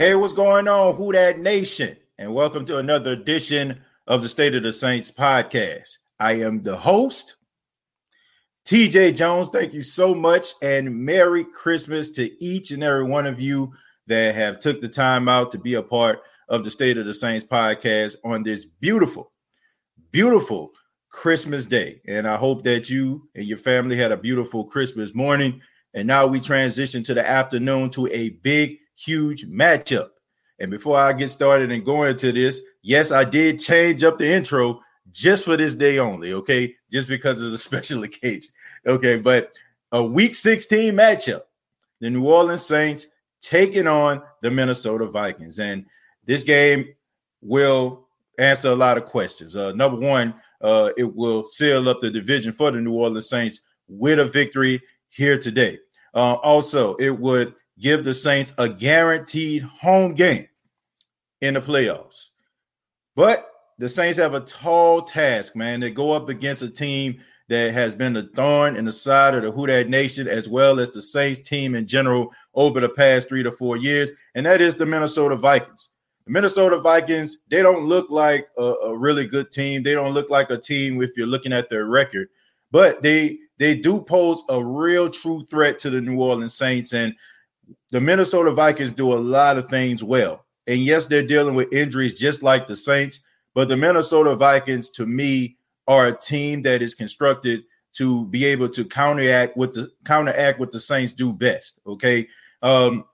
Hey, what's going on, Who That Nation? And welcome to another edition of the State of the Saints podcast. I am the host, TJ Jones. Thank you so much, and Merry Christmas to each and every one of you that have took the time out to be a part of the State of the Saints podcast on this beautiful, beautiful Christmas day. And I hope that you and your family had a beautiful Christmas morning. And now we transition to the afternoon to a big huge matchup. And before I get started and go into this, yes, I did change up the intro just for this day only, okay? Just because of the special occasion. Okay, but a week 16 matchup. The New Orleans Saints taking on the Minnesota Vikings. And this game will answer a lot of questions. Uh, number one, uh, it will seal up the division for the New Orleans Saints with a victory here today. Uh, also, it would give the Saints a guaranteed home game in the playoffs. But the Saints have a tall task, man. They go up against a team that has been a thorn in the side of the Who That Nation, as well as the Saints team in general over the past three to four years, and that is the Minnesota Vikings. The Minnesota Vikings, they don't look like a, a really good team. They don't look like a team if you're looking at their record, but they they do pose a real true threat to the New Orleans Saints. And the Minnesota Vikings do a lot of things well. And yes, they're dealing with injuries just like the Saints, but the Minnesota Vikings, to me, are a team that is constructed to be able to counteract what the counteract what the Saints do best. Okay. Um,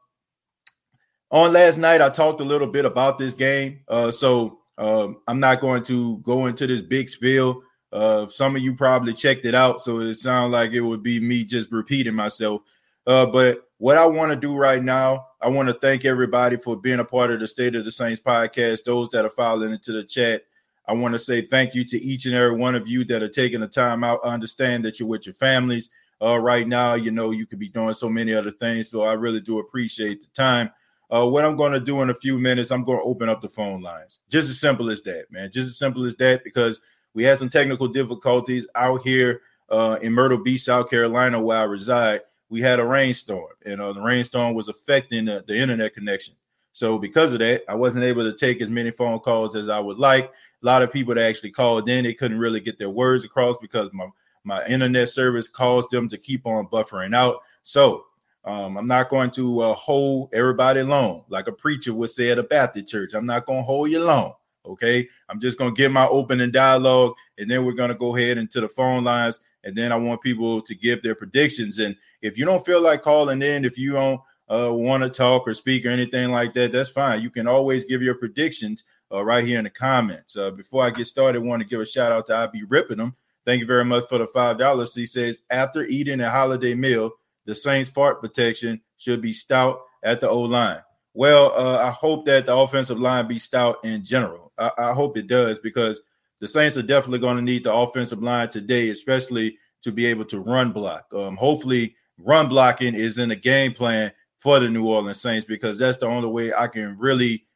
on last night, I talked a little bit about this game. Uh, so um, I'm not going to go into this big spiel. Uh, some of you probably checked it out, so it sounds like it would be me just repeating myself. Uh, but what I want to do right now, I want to thank everybody for being a part of the State of the Saints podcast. Those that are filing into the chat, I want to say thank you to each and every one of you that are taking the time out. I understand that you're with your families uh, right now. You know, you could be doing so many other things. So I really do appreciate the time. Uh, what I'm going to do in a few minutes, I'm going to open up the phone lines. Just as simple as that, man. Just as simple as that, because we had some technical difficulties out here uh, in Myrtle Beach, South Carolina, where I reside we had a rainstorm, and uh, the rainstorm was affecting the, the internet connection. So because of that, I wasn't able to take as many phone calls as I would like. A lot of people that actually called in, they couldn't really get their words across because my my internet service caused them to keep on buffering out. So um, I'm not going to uh, hold everybody long, like a preacher would say at a Baptist church. I'm not going to hold you long. Okay, I'm just going to give my opening dialogue, and then we're going to go ahead into the phone lines and then I want people to give their predictions. And if you don't feel like calling in, if you don't uh, want to talk or speak or anything like that, that's fine. You can always give your predictions uh, right here in the comments. Uh, before I get started, want to give a shout out to I be ripping them. Thank you very much for the five dollars. He says after eating a holiday meal, the Saints fart protection should be stout at the O line. Well, uh, I hope that the offensive line be stout in general. I, I hope it does because the Saints are definitely going to need the offensive line today, especially to be able to run block. Um, hopefully, run blocking is in the game plan for the New Orleans Saints because that's the only way I can really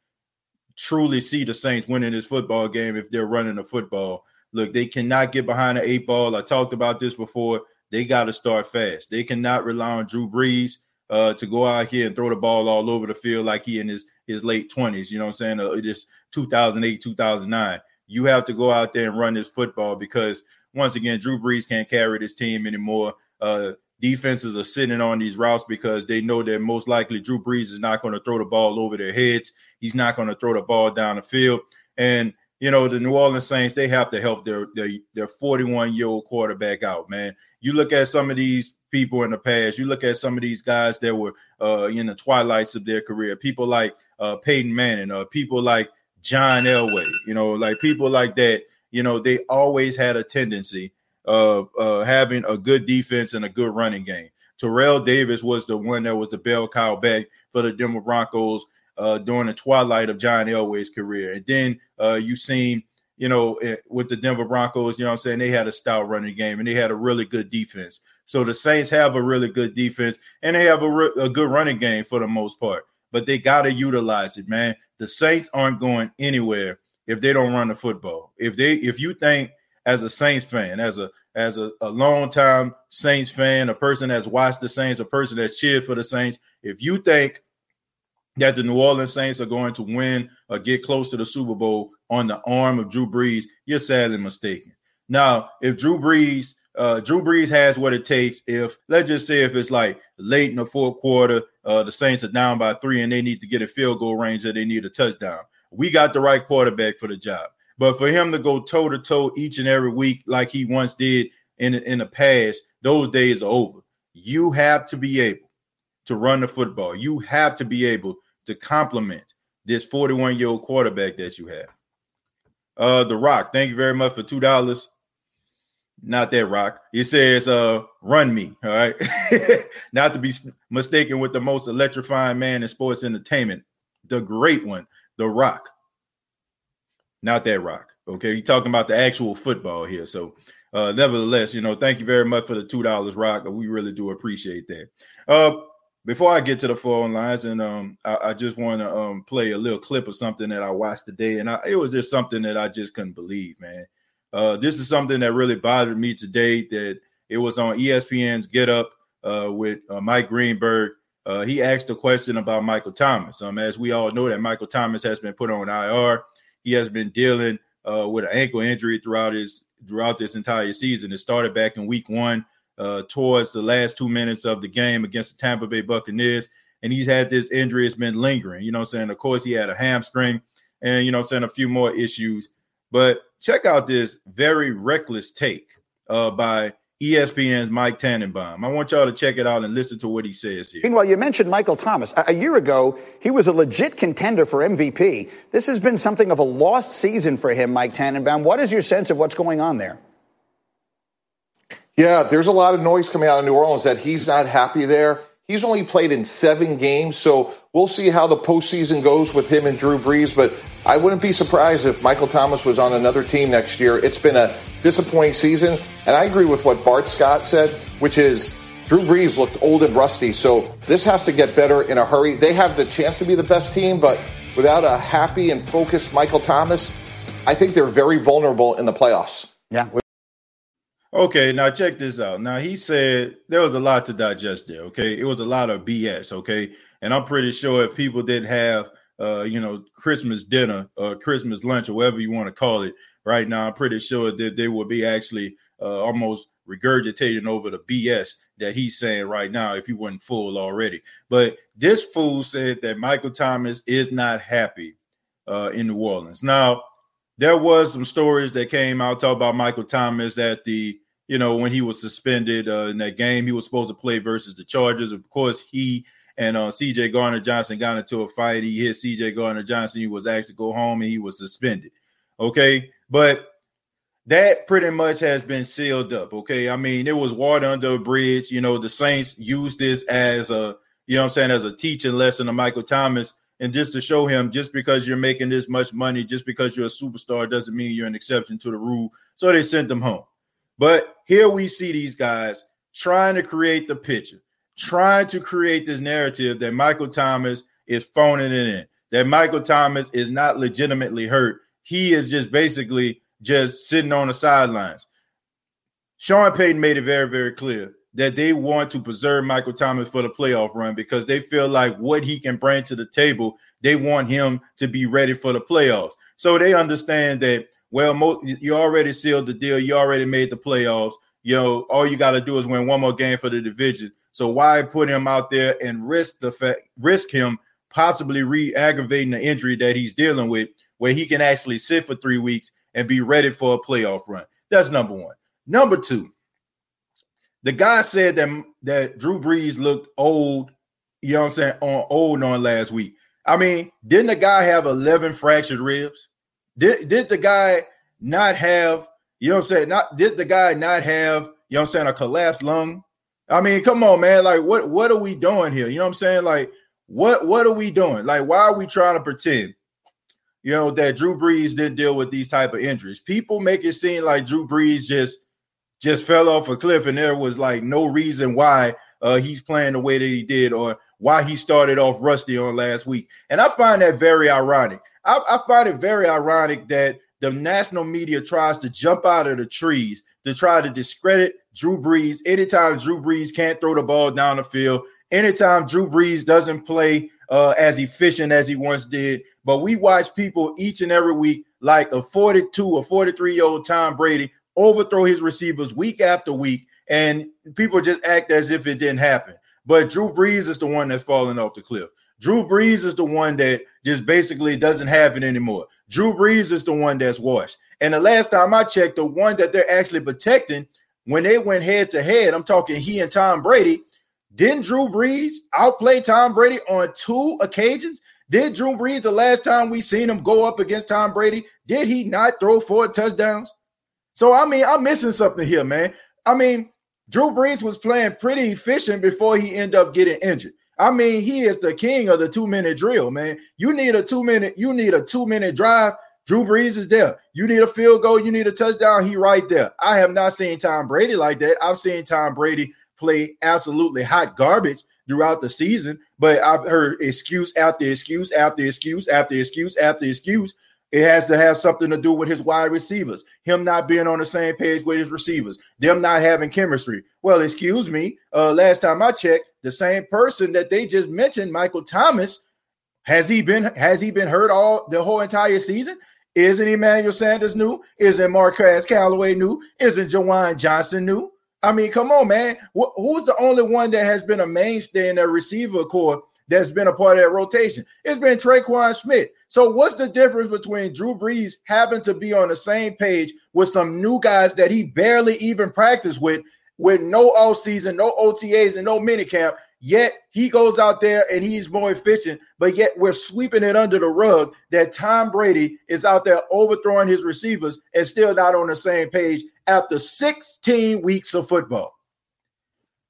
truly see the Saints winning this football game if they're running the football. Look, they cannot get behind the eight ball. I talked about this before. They got to start fast. They cannot rely on Drew Brees uh, to go out here and throw the ball all over the field like he in his his late twenties. You know what I'm saying? Uh, just 2008, 2009 you have to go out there and run this football because once again, Drew Brees can't carry this team anymore. Uh, defenses are sitting on these routes because they know that most likely Drew Brees is not going to throw the ball over their heads. He's not going to throw the ball down the field. And you know the New Orleans Saints, they have to help their their, their 41 year old quarterback out. Man, you look at some of these people in the past. You look at some of these guys that were uh, in the twilights of their career. People like uh, Peyton Manning, uh, people like John Elway, you know, like people like that, you know, they always had a tendency of uh, having a good defense and a good running game. Terrell Davis was the one that was the bell cow back for the Denver Broncos uh, during the twilight of John Elway's career. And then uh, you seen, you know, eh, with the Denver Broncos, you know I'm saying, they had a stout running game and they had a really good defense. So the Saints have a really good defense and they have a, re- a good running game for the most part but they got to utilize it, man. The Saints aren't going anywhere if they don't run the football. If they, if you think as a Saints fan, as a as a, a long time Saints fan, a person that's watched the Saints, a person that's cheered for the Saints, if you think that the New Orleans Saints are going to win or get close to the Super Bowl on the arm of Drew Brees, you're sadly mistaken. Now, if Drew Brees, uh, Drew Brees has what it takes. If let's just say if it's like late in the fourth quarter, uh, the Saints are down by three and they need to get a field goal range or they need a touchdown. We got the right quarterback for the job. But for him to go toe to toe each and every week like he once did in in the past, those days are over. You have to be able to run the football. You have to be able to complement this 41 year old quarterback that you have. Uh, The Rock, thank you very much for two dollars. Not that Rock. It says, uh, run me. All right. Not to be mistaken with the most electrifying man in sports entertainment, the great one, The Rock. Not that Rock. Okay. You're talking about the actual football here. So, uh, nevertheless, you know, thank you very much for the two dollars, Rock. We really do appreciate that. Uh, before I get to the phone lines, and um, I, I just want to um play a little clip of something that I watched today, and I, it was just something that I just couldn't believe, man. Uh, this is something that really bothered me today. That it was on ESPN's Get Up uh, with uh, Mike Greenberg. Uh, he asked a question about Michael Thomas. Um, as we all know, that Michael Thomas has been put on IR. He has been dealing uh, with an ankle injury throughout his throughout this entire season. It started back in Week One uh, towards the last two minutes of the game against the Tampa Bay Buccaneers. And he's had this injury, it's been lingering. You know I'm saying? Of course, he had a hamstring and, you know saying, a few more issues. But check out this very reckless take uh, by ESPN's Mike Tannenbaum. I want y'all to check it out and listen to what he says here. Meanwhile, you mentioned Michael Thomas. A year ago, he was a legit contender for MVP. This has been something of a lost season for him, Mike Tannenbaum. What is your sense of what's going on there? Yeah, there's a lot of noise coming out of New Orleans that he's not happy there. He's only played in seven games, so we'll see how the postseason goes with him and Drew Brees. But I wouldn't be surprised if Michael Thomas was on another team next year. It's been a disappointing season, and I agree with what Bart Scott said, which is Drew Brees looked old and rusty. So this has to get better in a hurry. They have the chance to be the best team, but without a happy and focused Michael Thomas, I think they're very vulnerable in the playoffs. Yeah. Okay, now check this out. Now he said there was a lot to digest there. Okay, it was a lot of BS. Okay, and I'm pretty sure if people didn't have, uh, you know, Christmas dinner or Christmas lunch or whatever you want to call it, right now, I'm pretty sure that they would be actually uh, almost regurgitating over the BS that he's saying right now if he wasn't full already. But this fool said that Michael Thomas is not happy uh, in New Orleans. Now there was some stories that came out talk about Michael Thomas at the you know when he was suspended uh, in that game he was supposed to play versus the Chargers. Of course, he and uh, C.J. Gardner Johnson got into a fight. He hit C.J. Gardner Johnson. He was actually go home and he was suspended. Okay, but that pretty much has been sealed up. Okay, I mean it was water under a bridge. You know the Saints used this as a you know I'm saying as a teaching lesson to Michael Thomas and just to show him just because you're making this much money, just because you're a superstar, doesn't mean you're an exception to the rule. So they sent him home. But here we see these guys trying to create the picture, trying to create this narrative that Michael Thomas is phoning it in, that Michael Thomas is not legitimately hurt. He is just basically just sitting on the sidelines. Sean Payton made it very, very clear that they want to preserve Michael Thomas for the playoff run because they feel like what he can bring to the table, they want him to be ready for the playoffs. So they understand that, well, mo- you already sealed the deal, you already made the playoffs. You know, all you got to do is win one more game for the division. So why put him out there and risk the fact, risk him possibly re-aggravating the injury that he's dealing with, where he can actually sit for three weeks and be ready for a playoff run? That's number one. Number two, the guy said that that Drew Brees looked old, you know what I'm saying, on old on last week. I mean, didn't the guy have 11 fractured ribs? Did did the guy not have, you know what I'm saying? Not did the guy not have, you know what I'm saying, a collapsed lung? I mean, come on, man. Like, what what are we doing here? You know what I'm saying? Like, what what are we doing? Like, why are we trying to pretend, you know, that Drew Brees didn't deal with these type of injuries? People make it seem like Drew Brees just just fell off a cliff and there was like no reason why uh, he's playing the way that he did or why he started off rusty on last week. And I find that very ironic. I, I find it very ironic that the national media tries to jump out of the trees to try to discredit Drew Brees anytime Drew Brees can't throw the ball down the field, anytime Drew Brees doesn't play uh, as efficient as he once did. But we watch people each and every week, like a 42 or 43 year old Tom Brady, overthrow his receivers week after week, and people just act as if it didn't happen. But Drew Brees is the one that's falling off the cliff. Drew Brees is the one that just basically doesn't it anymore. Drew Brees is the one that's washed. And the last time I checked, the one that they're actually protecting when they went head to head, I'm talking he and Tom Brady. Didn't Drew Brees outplay Tom Brady on two occasions? Did Drew Brees the last time we seen him go up against Tom Brady? Did he not throw four touchdowns? So I mean, I'm missing something here, man. I mean, Drew Brees was playing pretty efficient before he ended up getting injured. I mean, he is the king of the two minute drill, man. You need a two minute, you need a two minute drive. Drew Brees is there. You need a field goal, you need a touchdown. He right there. I have not seen Tom Brady like that. I've seen Tom Brady play absolutely hot garbage throughout the season, but I've heard excuse after excuse after excuse after excuse after excuse. It has to have something to do with his wide receivers, him not being on the same page with his receivers, them not having chemistry. Well, excuse me. Uh, last time I checked, the same person that they just mentioned, Michael Thomas, has he been has he been hurt all the whole entire season? Isn't Emmanuel Sanders new? Isn't Marquez Callaway new? Isn't Juwan Johnson new? I mean, come on, man. who's the only one that has been a mainstay in their receiver corps that's been a part of that rotation? It's been Tre'Quan Smith. So, what's the difference between Drew Brees having to be on the same page with some new guys that he barely even practiced with with no all season, no OTAs, and no minicamp. Yet he goes out there and he's more efficient, but yet we're sweeping it under the rug that Tom Brady is out there overthrowing his receivers and still not on the same page after 16 weeks of football.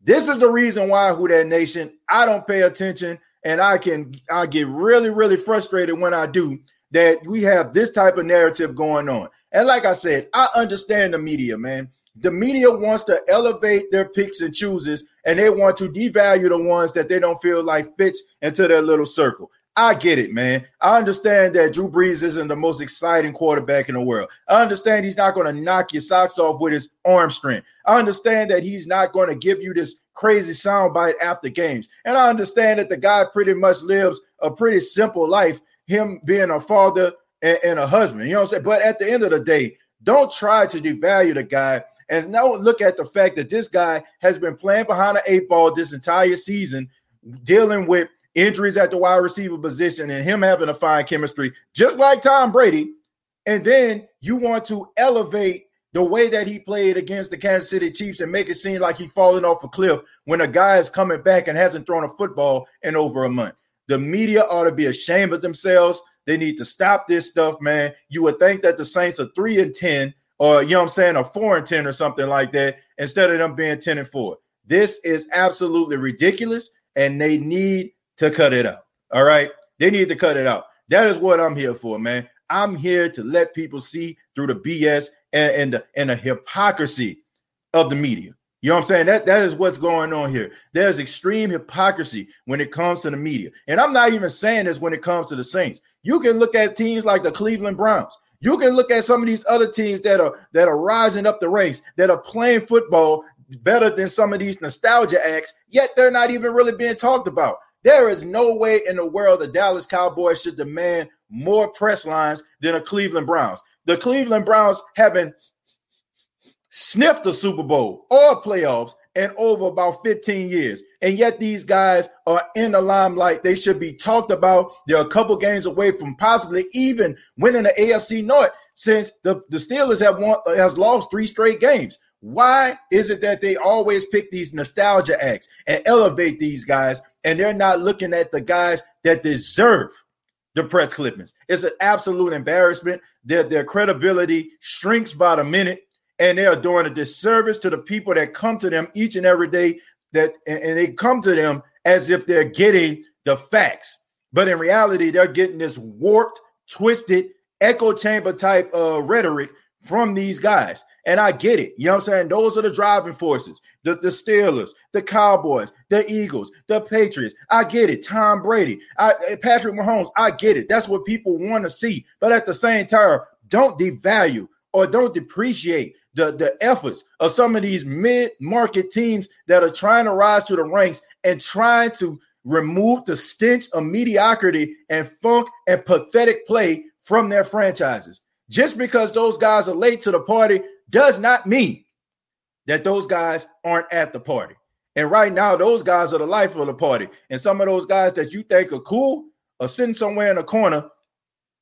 This is the reason why, Who That Nation, I don't pay attention and I can I get really, really frustrated when I do that we have this type of narrative going on. And like I said, I understand the media, man. The media wants to elevate their picks and chooses, and they want to devalue the ones that they don't feel like fits into their little circle. I get it, man. I understand that Drew Brees isn't the most exciting quarterback in the world. I understand he's not going to knock your socks off with his arm strength. I understand that he's not going to give you this crazy soundbite after games. And I understand that the guy pretty much lives a pretty simple life, him being a father and, and a husband. You know what I'm saying? But at the end of the day, don't try to devalue the guy and now look at the fact that this guy has been playing behind the eight ball this entire season, dealing with injuries at the wide receiver position and him having a fine chemistry, just like Tom Brady. And then you want to elevate the way that he played against the Kansas City Chiefs and make it seem like he's falling off a cliff when a guy is coming back and hasn't thrown a football in over a month. The media ought to be ashamed of themselves. They need to stop this stuff, man. You would think that the Saints are three and 10 or you know what I'm saying, a four and 10 or something like that, instead of them being 10 and four. This is absolutely ridiculous, and they need to cut it out. All right. They need to cut it out. That is what I'm here for, man. I'm here to let people see through the BS and, and, the, and the hypocrisy of the media. You know what I'm saying? That that is what's going on here. There's extreme hypocrisy when it comes to the media. And I'm not even saying this when it comes to the Saints. You can look at teams like the Cleveland Browns. You can look at some of these other teams that are that are rising up the ranks, that are playing football better than some of these nostalgia acts, yet they're not even really being talked about. There is no way in the world the Dallas Cowboys should demand more press lines than the Cleveland Browns. The Cleveland Browns haven't sniffed the Super Bowl or playoffs in over about 15 years. And yet these guys are in the limelight. They should be talked about. They're a couple games away from possibly even winning the AFC North since the, the Steelers have won has lost three straight games. Why is it that they always pick these nostalgia acts and elevate these guys and they're not looking at the guys that deserve the press clippings? It's an absolute embarrassment. Their, their credibility shrinks by the minute and they are doing a disservice to the people that come to them each and every day that and they come to them as if they're getting the facts but in reality they're getting this warped twisted echo chamber type of rhetoric from these guys and I get it. You know what I'm saying? Those are the driving forces. The, the Steelers, the Cowboys, the Eagles, the Patriots. I get it. Tom Brady, I, eh, Patrick Mahomes. I get it. That's what people want to see. But at the same time, don't devalue or don't depreciate the, the efforts of some of these mid-market teams that are trying to rise to the ranks and trying to remove the stench of mediocrity and funk and pathetic play from their franchises. Just because those guys are late to the party does not mean that those guys aren't at the party. And right now, those guys are the life of the party. And some of those guys that you think are cool are sitting somewhere in a corner.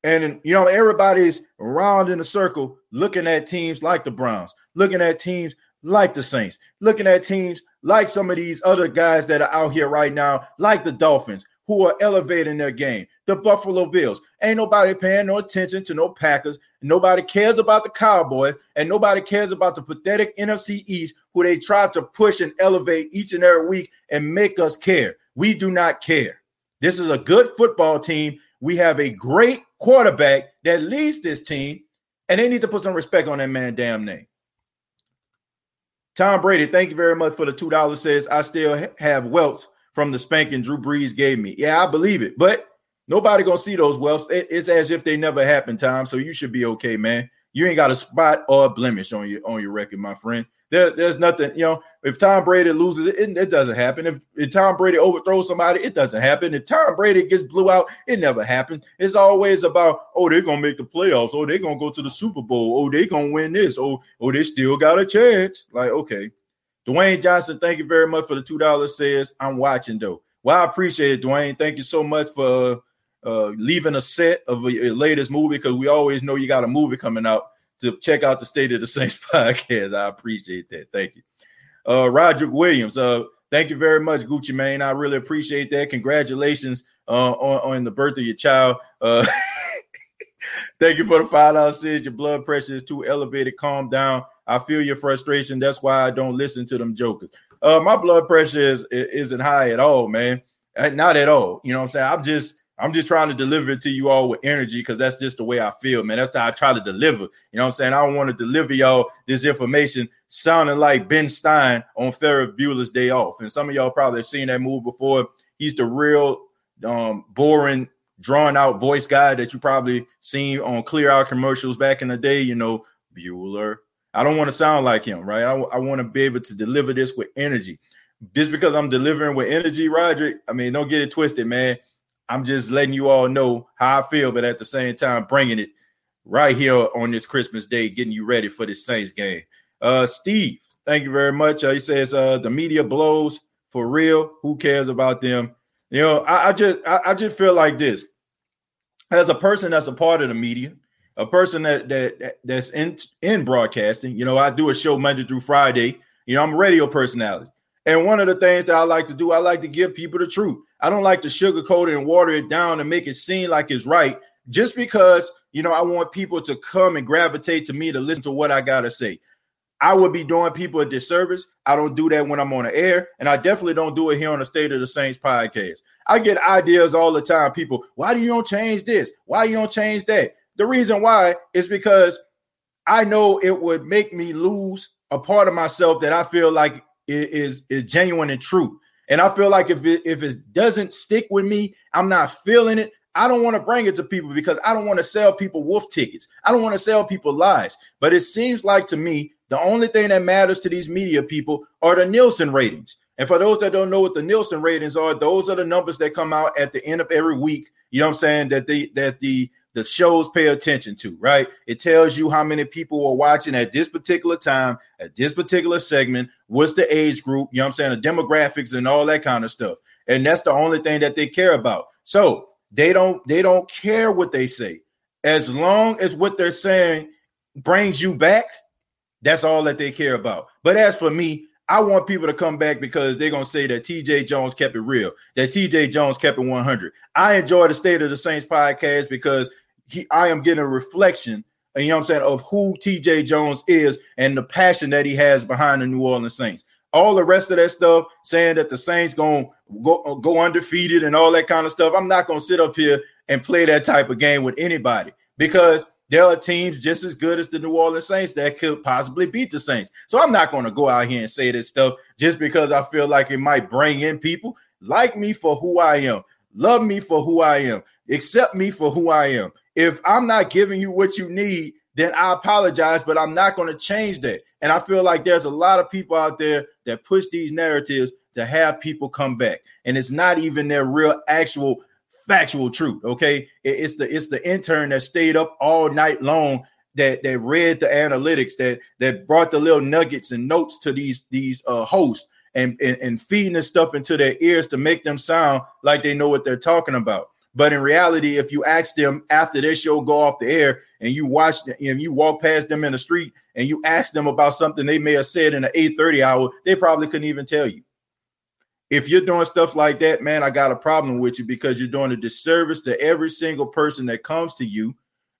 And you know, everybody's around in a circle looking at teams like the Browns, looking at teams like the Saints, looking at teams like some of these other guys that are out here right now, like the Dolphins, who are elevating their game. The Buffalo Bills. Ain't nobody paying no attention to no Packers. Nobody cares about the Cowboys, and nobody cares about the pathetic NFC East, who they try to push and elevate each and every week and make us care. We do not care. This is a good football team. We have a great quarterback that leads this team, and they need to put some respect on that man damn name. Tom Brady, thank you very much for the two dollars. Says I still have welts from the spanking Drew Brees gave me. Yeah, I believe it, but nobody gonna see those welts. It's as if they never happened, Tom. So you should be okay, man. You ain't got a spot or a blemish on your on your record, my friend. There, there's nothing, you know. If Tom Brady loses, it, it doesn't happen. If, if Tom Brady overthrows somebody, it doesn't happen. If Tom Brady gets blew out, it never happens. It's always about, oh, they're gonna make the playoffs. Oh, they're gonna go to the Super Bowl. Oh, they're gonna win this. Oh, oh, they still got a chance. Like, okay. Dwayne Johnson, thank you very much for the two dollars. Says I'm watching though. Well, I appreciate it, Dwayne. Thank you so much for uh, leaving a set of your latest movie because we always know you got a movie coming out to check out the State of the Saints podcast. I appreciate that. Thank you. Uh, Roger Williams, uh, thank you very much, Gucci Mane. I really appreciate that. Congratulations uh, on, on the birth of your child. Uh, thank you for the five dollars. Says your blood pressure is too elevated. Calm down. I feel your frustration. That's why I don't listen to them jokers. Uh, my blood pressure is isn't high at all, man. Not at all. You know what I'm saying? I'm just I'm just trying to deliver it to you all with energy because that's just the way I feel, man. That's how I try to deliver. You know what I'm saying? I don't want to deliver y'all this information sounding like Ben Stein on Ferris Bueller's Day Off. And some of y'all probably have seen that movie before. He's the real um, boring, drawn out voice guy that you probably seen on Clear Eyes commercials back in the day. You know, Bueller. I don't want to sound like him, right? I, I want to be able to deliver this with energy. Just because I'm delivering with energy, Roger, I mean, don't get it twisted, man I'm just letting you all know how I feel, but at the same time, bringing it right here on this Christmas day, getting you ready for this Saints game. Uh, Steve, thank you very much. Uh, he says uh, the media blows for real. Who cares about them? You know, I, I just I, I, just feel like this. As a person that's a part of the media, a person that that that's in in broadcasting, you know, I do a show Monday through Friday. You know, I'm a radio personality. And one of the things that I like to do, I like to give people the truth. I don't like to sugarcoat it and water it down and make it seem like it's right just because, you know, I want people to come and gravitate to me to listen to what I got to say. I would be doing people a disservice. I don't do that when I'm on the air, and I definitely don't do it here on the State of the Saints podcast. I get ideas all the time. People, why do you don't change this? Why you don't change that? The reason why is because I know it would make me lose a part of myself that I feel like is is genuine and true. And I feel like if it if it doesn't stick with me, I'm not feeling it. I don't want to bring it to people because I don't want to sell people wolf tickets. I don't want to sell people lies. But it seems like to me, the only thing that matters to these media people are the Nielsen ratings. And for those that don't know what the Nielsen ratings are, those are the numbers that come out at the end of every week. You know what I'm saying? That the that the the shows pay attention to, right? It tells you how many people are watching at this particular time, at this particular segment, what's the age group, you know what I'm saying, the demographics and all that kind of stuff. And that's the only thing that they care about. So they don't they don't care what they say. As long as what they're saying brings you back, that's all that they care about. But as for me, I want people to come back because they're gonna say that TJ Jones kept it real, that TJ Jones kept it 100. I enjoy the State of the Saints podcast because he, I am getting a reflection, you know what I'm saying, of who TJ Jones is and the passion that he has behind the New Orleans Saints. All the rest of that stuff, saying that the Saints going go uh, go undefeated and all that kind of stuff. I'm not gonna sit up here and play that type of game with anybody because there are teams just as good as the New Orleans Saints that could possibly beat the Saints. So I'm not going to go out here and say this stuff just because I feel like it might bring in people. Like me for who I am, love me for who I am, accept me for who I am if I'm not giving you what you need, then I apologize, but I'm not going to change that. And I feel like there's a lot of people out there that push these narratives to have people come back. And it's not even their real actual factual truth. Okay. It's the it's the intern that stayed up all night long that that read the analytics that that brought the little nuggets and notes to these these uh hosts and, and, and feeding this stuff into their ears to make them sound like they know what they're talking about. But in reality, if you ask them after their show go off the air and you watch them, and you walk past them in the street and you ask them about something they may have said in the 8:30 hour, they probably couldn't even tell you. If you're doing stuff like that, man, I got a problem with you because you're doing a disservice to every single person that comes to you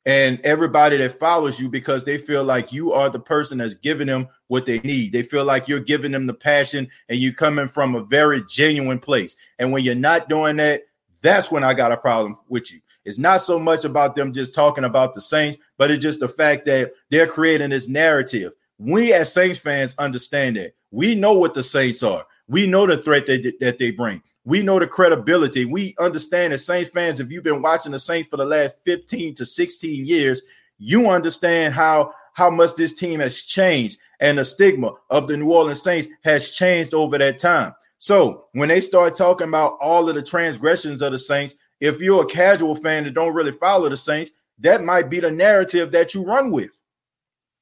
and everybody that follows you because they feel like you are the person that's giving them what they need. They feel like you're giving them the passion and you're coming from a very genuine place. And when you're not doing that, that's when I got a problem with you. It's not so much about them just talking about the Saints, but it's just the fact that they're creating this narrative. We as Saints fans understand that. We know what the Saints are. We know the threat that, they bring. We know the credibility. We understand as Saints fans, if you've been watching the Saints for the last 15 to 16 years, you understand how how much this team has changed and the stigma of the New Orleans Saints has changed over that time. So when they start talking about all of the transgressions of the Saints, if you're a casual fan that don't really follow the Saints, that might be the narrative that you run with.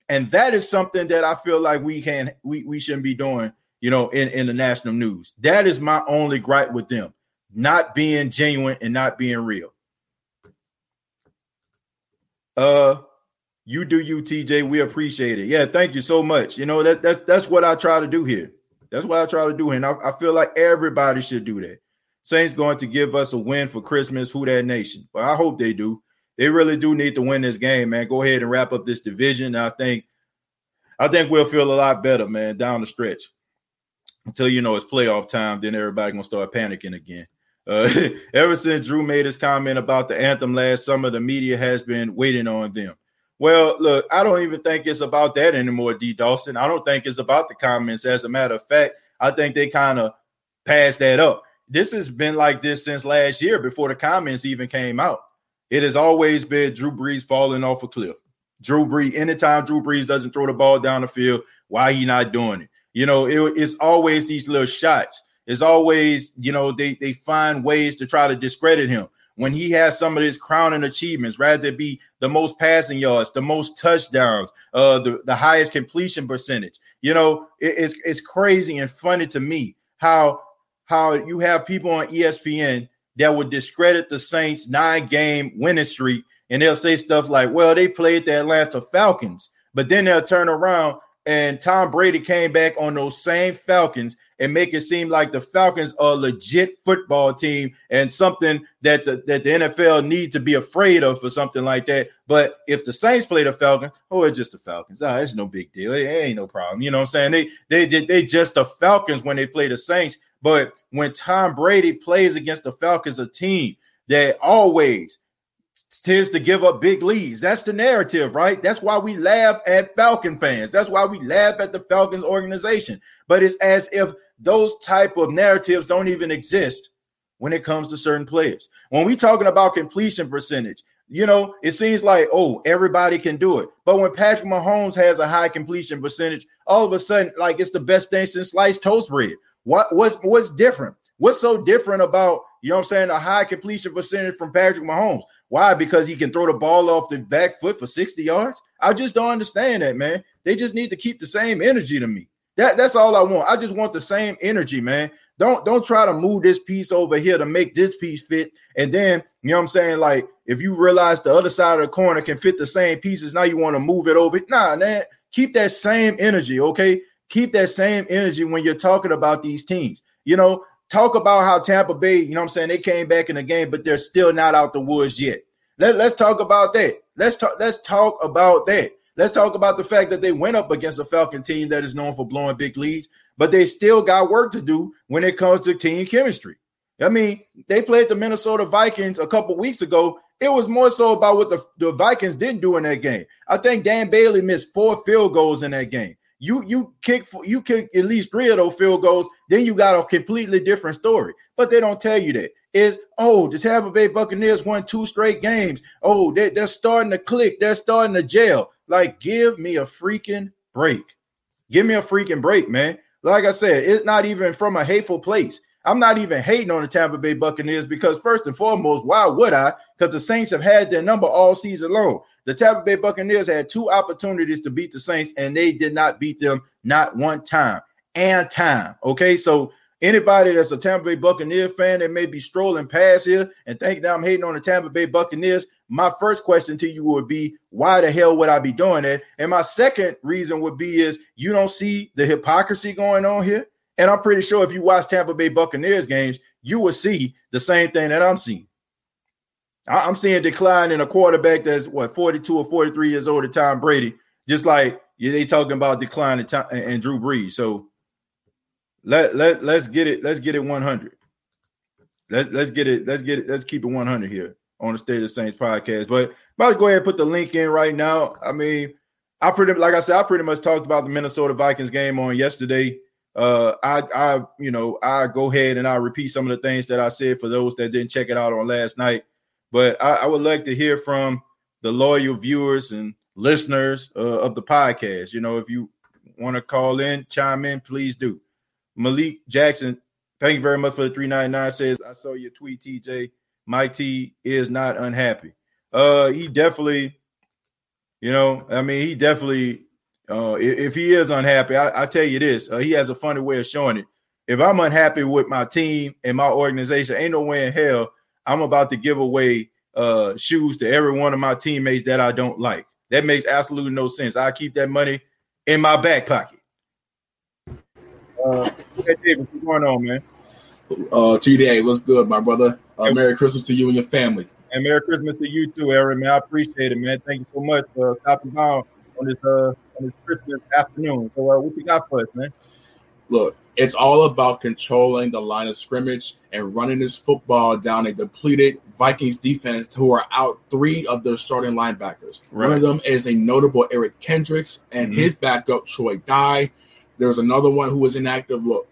And that is something that I feel like we can we, we shouldn't be doing, you know, in, in the national news. That is my only gripe with them, not being genuine and not being real. Uh you do you, TJ. We appreciate it. Yeah, thank you so much. You know, that, that's that's what I try to do here. That's what I try to do. And I, I feel like everybody should do that. Saints going to give us a win for Christmas. Who that nation? But I hope they do. They really do need to win this game, man. Go ahead and wrap up this division. I think, I think we'll feel a lot better, man, down the stretch. Until you know it's playoff time, then everybody gonna start panicking again. Uh, ever since Drew made his comment about the anthem last summer, the media has been waiting on them. Well, look, I don't even think it's about that anymore, D. Dawson. I don't think it's about the comments. As a matter of fact, I think they kind of passed that up. This has been like this since last year before the comments even came out. It has always been Drew Brees falling off a cliff. Drew Brees, anytime Drew Brees doesn't throw the ball down the field, why he not doing it? You know, it, it's always these little shots. It's always, you know, they they find ways to try to discredit him when he has some of his crowning achievements, rather be the most passing yards, the most touchdowns, uh, the, the highest completion percentage. You know, it, it's it's crazy and funny to me how how you have people on ESPN that would discredit the Saints nine game winning streak, and they'll say stuff like, "Well, they played the Atlanta Falcons," but then they'll turn around and Tom Brady came back on those same Falcons and make it seem like the Falcons are a legit football team and something that the, that the NFL needs to be afraid of for something like that. But if the Saints play the Falcons, oh, it's just the Falcons. Ah, it's no big deal. It, ain't no problem. You know what I'm saying? They they they just the Falcons when they play the Saints. But when Tom Brady plays against the Falcons, a team that always tends to give up big leads. That's the narrative, right? That's why we laugh at Falcon fans. That's why we laugh at the Falcons organization. But it's as if those type of narratives don't even exist when it comes to certain players. When we talking about completion percentage, you know, it seems like oh everybody can do it. But when Patrick Mahomes has a high completion percentage, all of a sudden, like it's the best thing since sliced toast bread. What what's what's different? What's so different about you know I'm saying a high completion percentage from Patrick Mahomes? Why? Because he can throw the ball off the back foot for 60 yards. I just don't understand that, man. They just need to keep the same energy to me. That that's all I want. I just want the same energy, man. Don't don't try to move this piece over here to make this piece fit. And then you know what I'm saying? Like if you realize the other side of the corner can fit the same pieces, now you want to move it over. Nah, man, keep that same energy, okay? Keep that same energy when you're talking about these teams. You know, talk about how Tampa Bay, you know what I'm saying, they came back in the game, but they're still not out the woods yet. Let, let's talk about that. Let's talk, let's talk about that. Let's talk about the fact that they went up against a Falcon team that is known for blowing big leads, but they still got work to do when it comes to team chemistry. I mean, they played the Minnesota Vikings a couple weeks ago. It was more so about what the, the Vikings didn't do in that game. I think Dan Bailey missed four field goals in that game. You you kick you kick at least three of those field goals, then you got a completely different story. But they don't tell you that. Is oh, the Tampa Bay Buccaneers won two straight games. Oh, they, they're starting to click. They're starting to jail. Like, give me a freaking break. Give me a freaking break, man. Like I said, it's not even from a hateful place. I'm not even hating on the Tampa Bay Buccaneers because, first and foremost, why would I? Because the Saints have had their number all season long. The Tampa Bay Buccaneers had two opportunities to beat the Saints, and they did not beat them not one time and time. Okay, so anybody that's a Tampa Bay Buccaneer fan that may be strolling past here and thinking I'm hating on the Tampa Bay Buccaneers, my first question to you would be, why the hell would I be doing it? And my second reason would be is you don't see the hypocrisy going on here. And I'm pretty sure if you watch Tampa Bay Buccaneers games, you will see the same thing that I'm seeing. I'm seeing decline in a quarterback that's what 42 or 43 years old at Tom Brady, just like they talking about decline in Tom, and Drew Brees. So let let let's get it let's get it 100. Let's let's get it let's get it let's keep it 100 here on the State of Saints podcast. But I'm about to go ahead and put the link in right now. I mean, I pretty like I said, I pretty much talked about the Minnesota Vikings game on yesterday uh, I, I, you know, I go ahead and I repeat some of the things that I said for those that didn't check it out on last night. But I, I would like to hear from the loyal viewers and listeners uh, of the podcast. You know, if you want to call in, chime in, please do. Malik Jackson, thank you very much for the 399. Says, I saw your tweet, TJ. Mike T is not unhappy. Uh, he definitely, you know, I mean, he definitely uh, if, he is unhappy, I, I tell you this, uh, he has a funny way of showing it. If I'm unhappy with my team and my organization, ain't no way in hell I'm about to give away uh, shoes to every one of my teammates that I don't like. That makes absolutely no sense. I keep that money in my back pocket. Uh, hey David, what's going on, man? Uh, TDA, what's good, my brother? Uh, Merry Christmas to you and your family. And Merry Christmas to you too, Aaron. Man, I appreciate it, man. Thank you so much for stopping by on this uh on this Christmas afternoon. So uh, what you got for us, man? Look, it's all about controlling the line of scrimmage and running this football down a depleted Vikings defense who are out three of their starting linebackers. Right. One of them is a notable Eric Kendricks and mm-hmm. his backup Troy Dye. There's another one who was inactive. Look,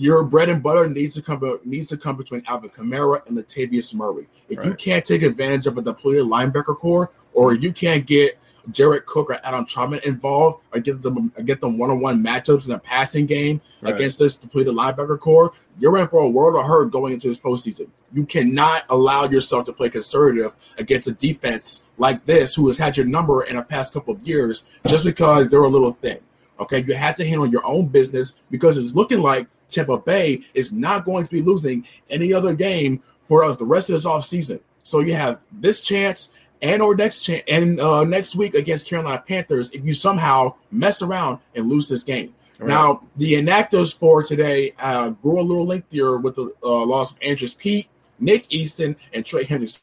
your bread and butter needs to come needs to come between Alvin Kamara and Latavius Murray. If right. you can't take advantage of a depleted linebacker corps, or you can't get Jared Cook or Adam Trautman involved or get them or get them one-on-one matchups in a passing game right. against this depleted linebacker corps, you're in for a world of hurt going into this postseason. You cannot allow yourself to play conservative against a defense like this who has had your number in the past couple of years just because they're a little thin. Okay, you have to handle your own business because it's looking like Tampa Bay is not going to be losing any other game for the rest of this offseason. So you have this chance and or next chance and uh, next week against Carolina Panthers if you somehow mess around and lose this game. Right. Now the inactives for today uh, grew a little lengthier with the uh, loss of Andrus Peat, Nick Easton, and Trey Hendrickson.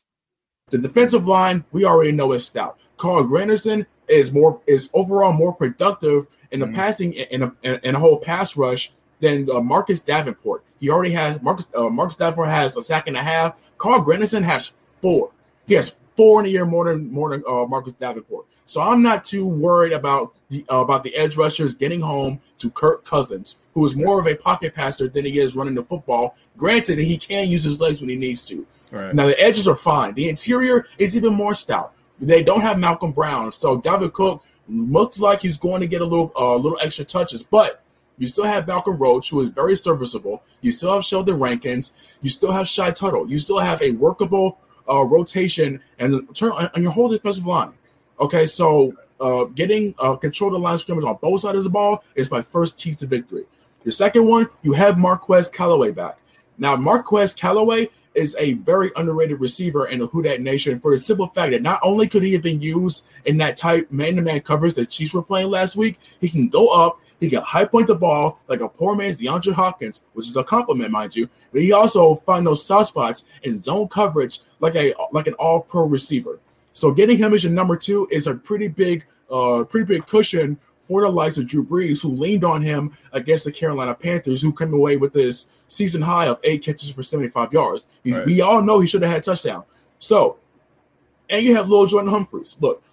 The defensive line we already know is stout. Carl Granderson is more is overall more productive in the mm-hmm. passing in a, in a whole pass rush than uh, Marcus Davenport. He already has Marcus uh, Marcus Davenport has a sack and a half. Carl Granderson has four. He has four in a year more than more than uh, Marcus Davenport. So I'm not too worried about the uh, about the edge rushers getting home to Kirk Cousins, who is more of a pocket passer than he is running the football. Granted, he can use his legs when he needs to. Right. Now the edges are fine. The interior is even more stout. They don't have Malcolm Brown, so David Cook looks like he's going to get a little uh, little extra touches, but. You still have Malcolm Roach, who is very serviceable. You still have Sheldon Rankins. You still have Shy Tuttle. You still have a workable uh, rotation and turn on your whole defensive line. Okay, so uh, getting uh, control of the line scrimmage on both sides of the ball is my first key to victory. Your second one, you have Marquez Callaway back. Now, Marquez Callaway is a very underrated receiver in the Who Nation for the simple fact that not only could he have been used in that type man-to-man coverage that Chiefs were playing last week, he can go up, he can high point the ball like a poor man's DeAndre Hopkins, which is a compliment, mind you. But he also find those soft spots in zone coverage like a like an all pro receiver. So getting him as your number two is a pretty big, uh, pretty big cushion for the likes of Drew Brees, who leaned on him against the Carolina Panthers, who came away with this season high of eight catches for 75 yards. Right. We all know he should have had touchdown. So, and you have Lil Jordan Humphreys. Look,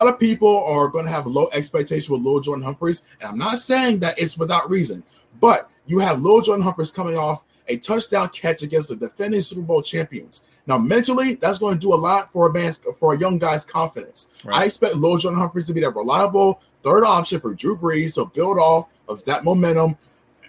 a lot of people are going to have low expectation with Lil Jordan Humphreys, and I'm not saying that it's without reason, but you have Lil Jordan Humphreys coming off a touchdown catch against the defending Super Bowl champions. Now, mentally, that's going to do a lot for a man's for a young guy's confidence. Right. I expect Lil Jordan Humphreys to be that reliable third option for Drew Brees to build off of that momentum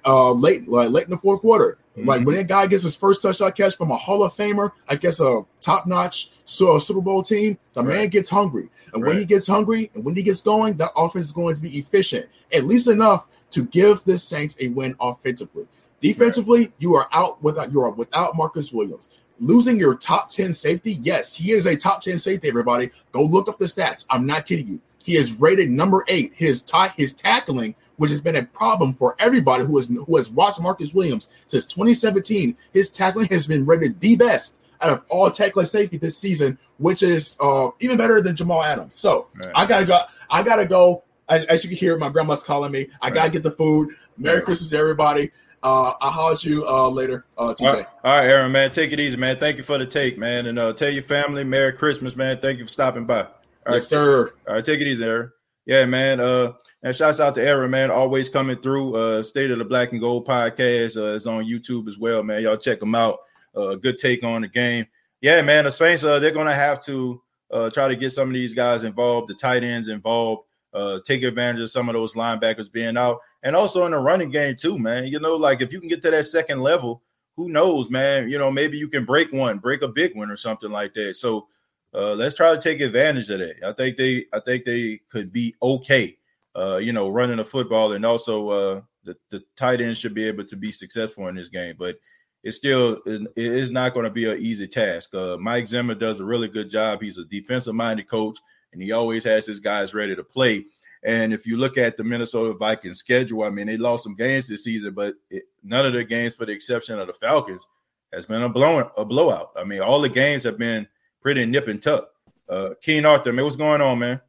uh, late like, late in the fourth quarter. Mm-hmm. Like when that guy gets his first touchdown catch from a Hall of Famer, I guess a top notch Super Bowl team, the right. man gets hungry. And right. when he gets hungry and when he gets going, that offense is going to be efficient, at least enough to give the Saints a win offensively. Defensively, right. you are out without you are without Marcus Williams. Losing your top 10 safety, yes, he is a top 10 safety, everybody. Go look up the stats. I'm not kidding you. He is rated number eight. His his tackling, which has been a problem for everybody who has who has watched Marcus Williams since 2017, his tackling has been rated the best out of all tackling safety this season, which is uh, even better than Jamal Adams. So right. I gotta go. I gotta go. As, as, you can hear, my grandma's calling me. I right. gotta get the food. Merry right. Christmas, everybody. Uh, I'll holler at you uh, later, uh. All right. All right, Aaron, man. Take it easy, man. Thank you for the take, man. And uh, tell your family Merry Christmas, man. Thank you for stopping by. All yes, right, sir. All right, take it easy, Aaron. Yeah, man. Uh, and shouts out to Aaron, man. Always coming through. Uh, State of the Black and Gold podcast uh, is on YouTube as well, man. Y'all check them out. Uh, good take on the game. Yeah, man. The Saints, uh, they're gonna have to uh, try to get some of these guys involved, the tight ends involved, uh, take advantage of some of those linebackers being out, and also in the running game too, man. You know, like if you can get to that second level, who knows, man? You know, maybe you can break one, break a big one or something like that. So uh, let's try to take advantage of that. I think they, I think they could be okay. Uh, you know, running the football, and also uh, the the tight end should be able to be successful in this game. But it's still it is not going to be an easy task. Uh, Mike Zimmer does a really good job. He's a defensive minded coach, and he always has his guys ready to play. And if you look at the Minnesota Vikings schedule, I mean, they lost some games this season, but it, none of the games, for the exception of the Falcons, has been a blown a blowout. I mean, all the games have been pretty nip and tuck. Uh, Keen Arthur, man, what's going on, man?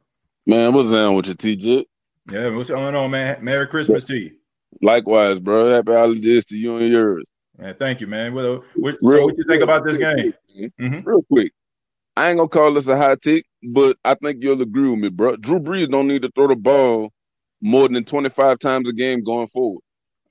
Man, what's on with you, TJ? Yeah, what's going on, man? Merry Christmas to you. Likewise, bro. Happy holidays to you and yours. Yeah, thank you, man. What, what, so what you think about this game? Mm-hmm. Real quick, I ain't gonna call this a high take, but I think you'll agree with me, bro. Drew Brees don't need to throw the ball more than 25 times a game going forward.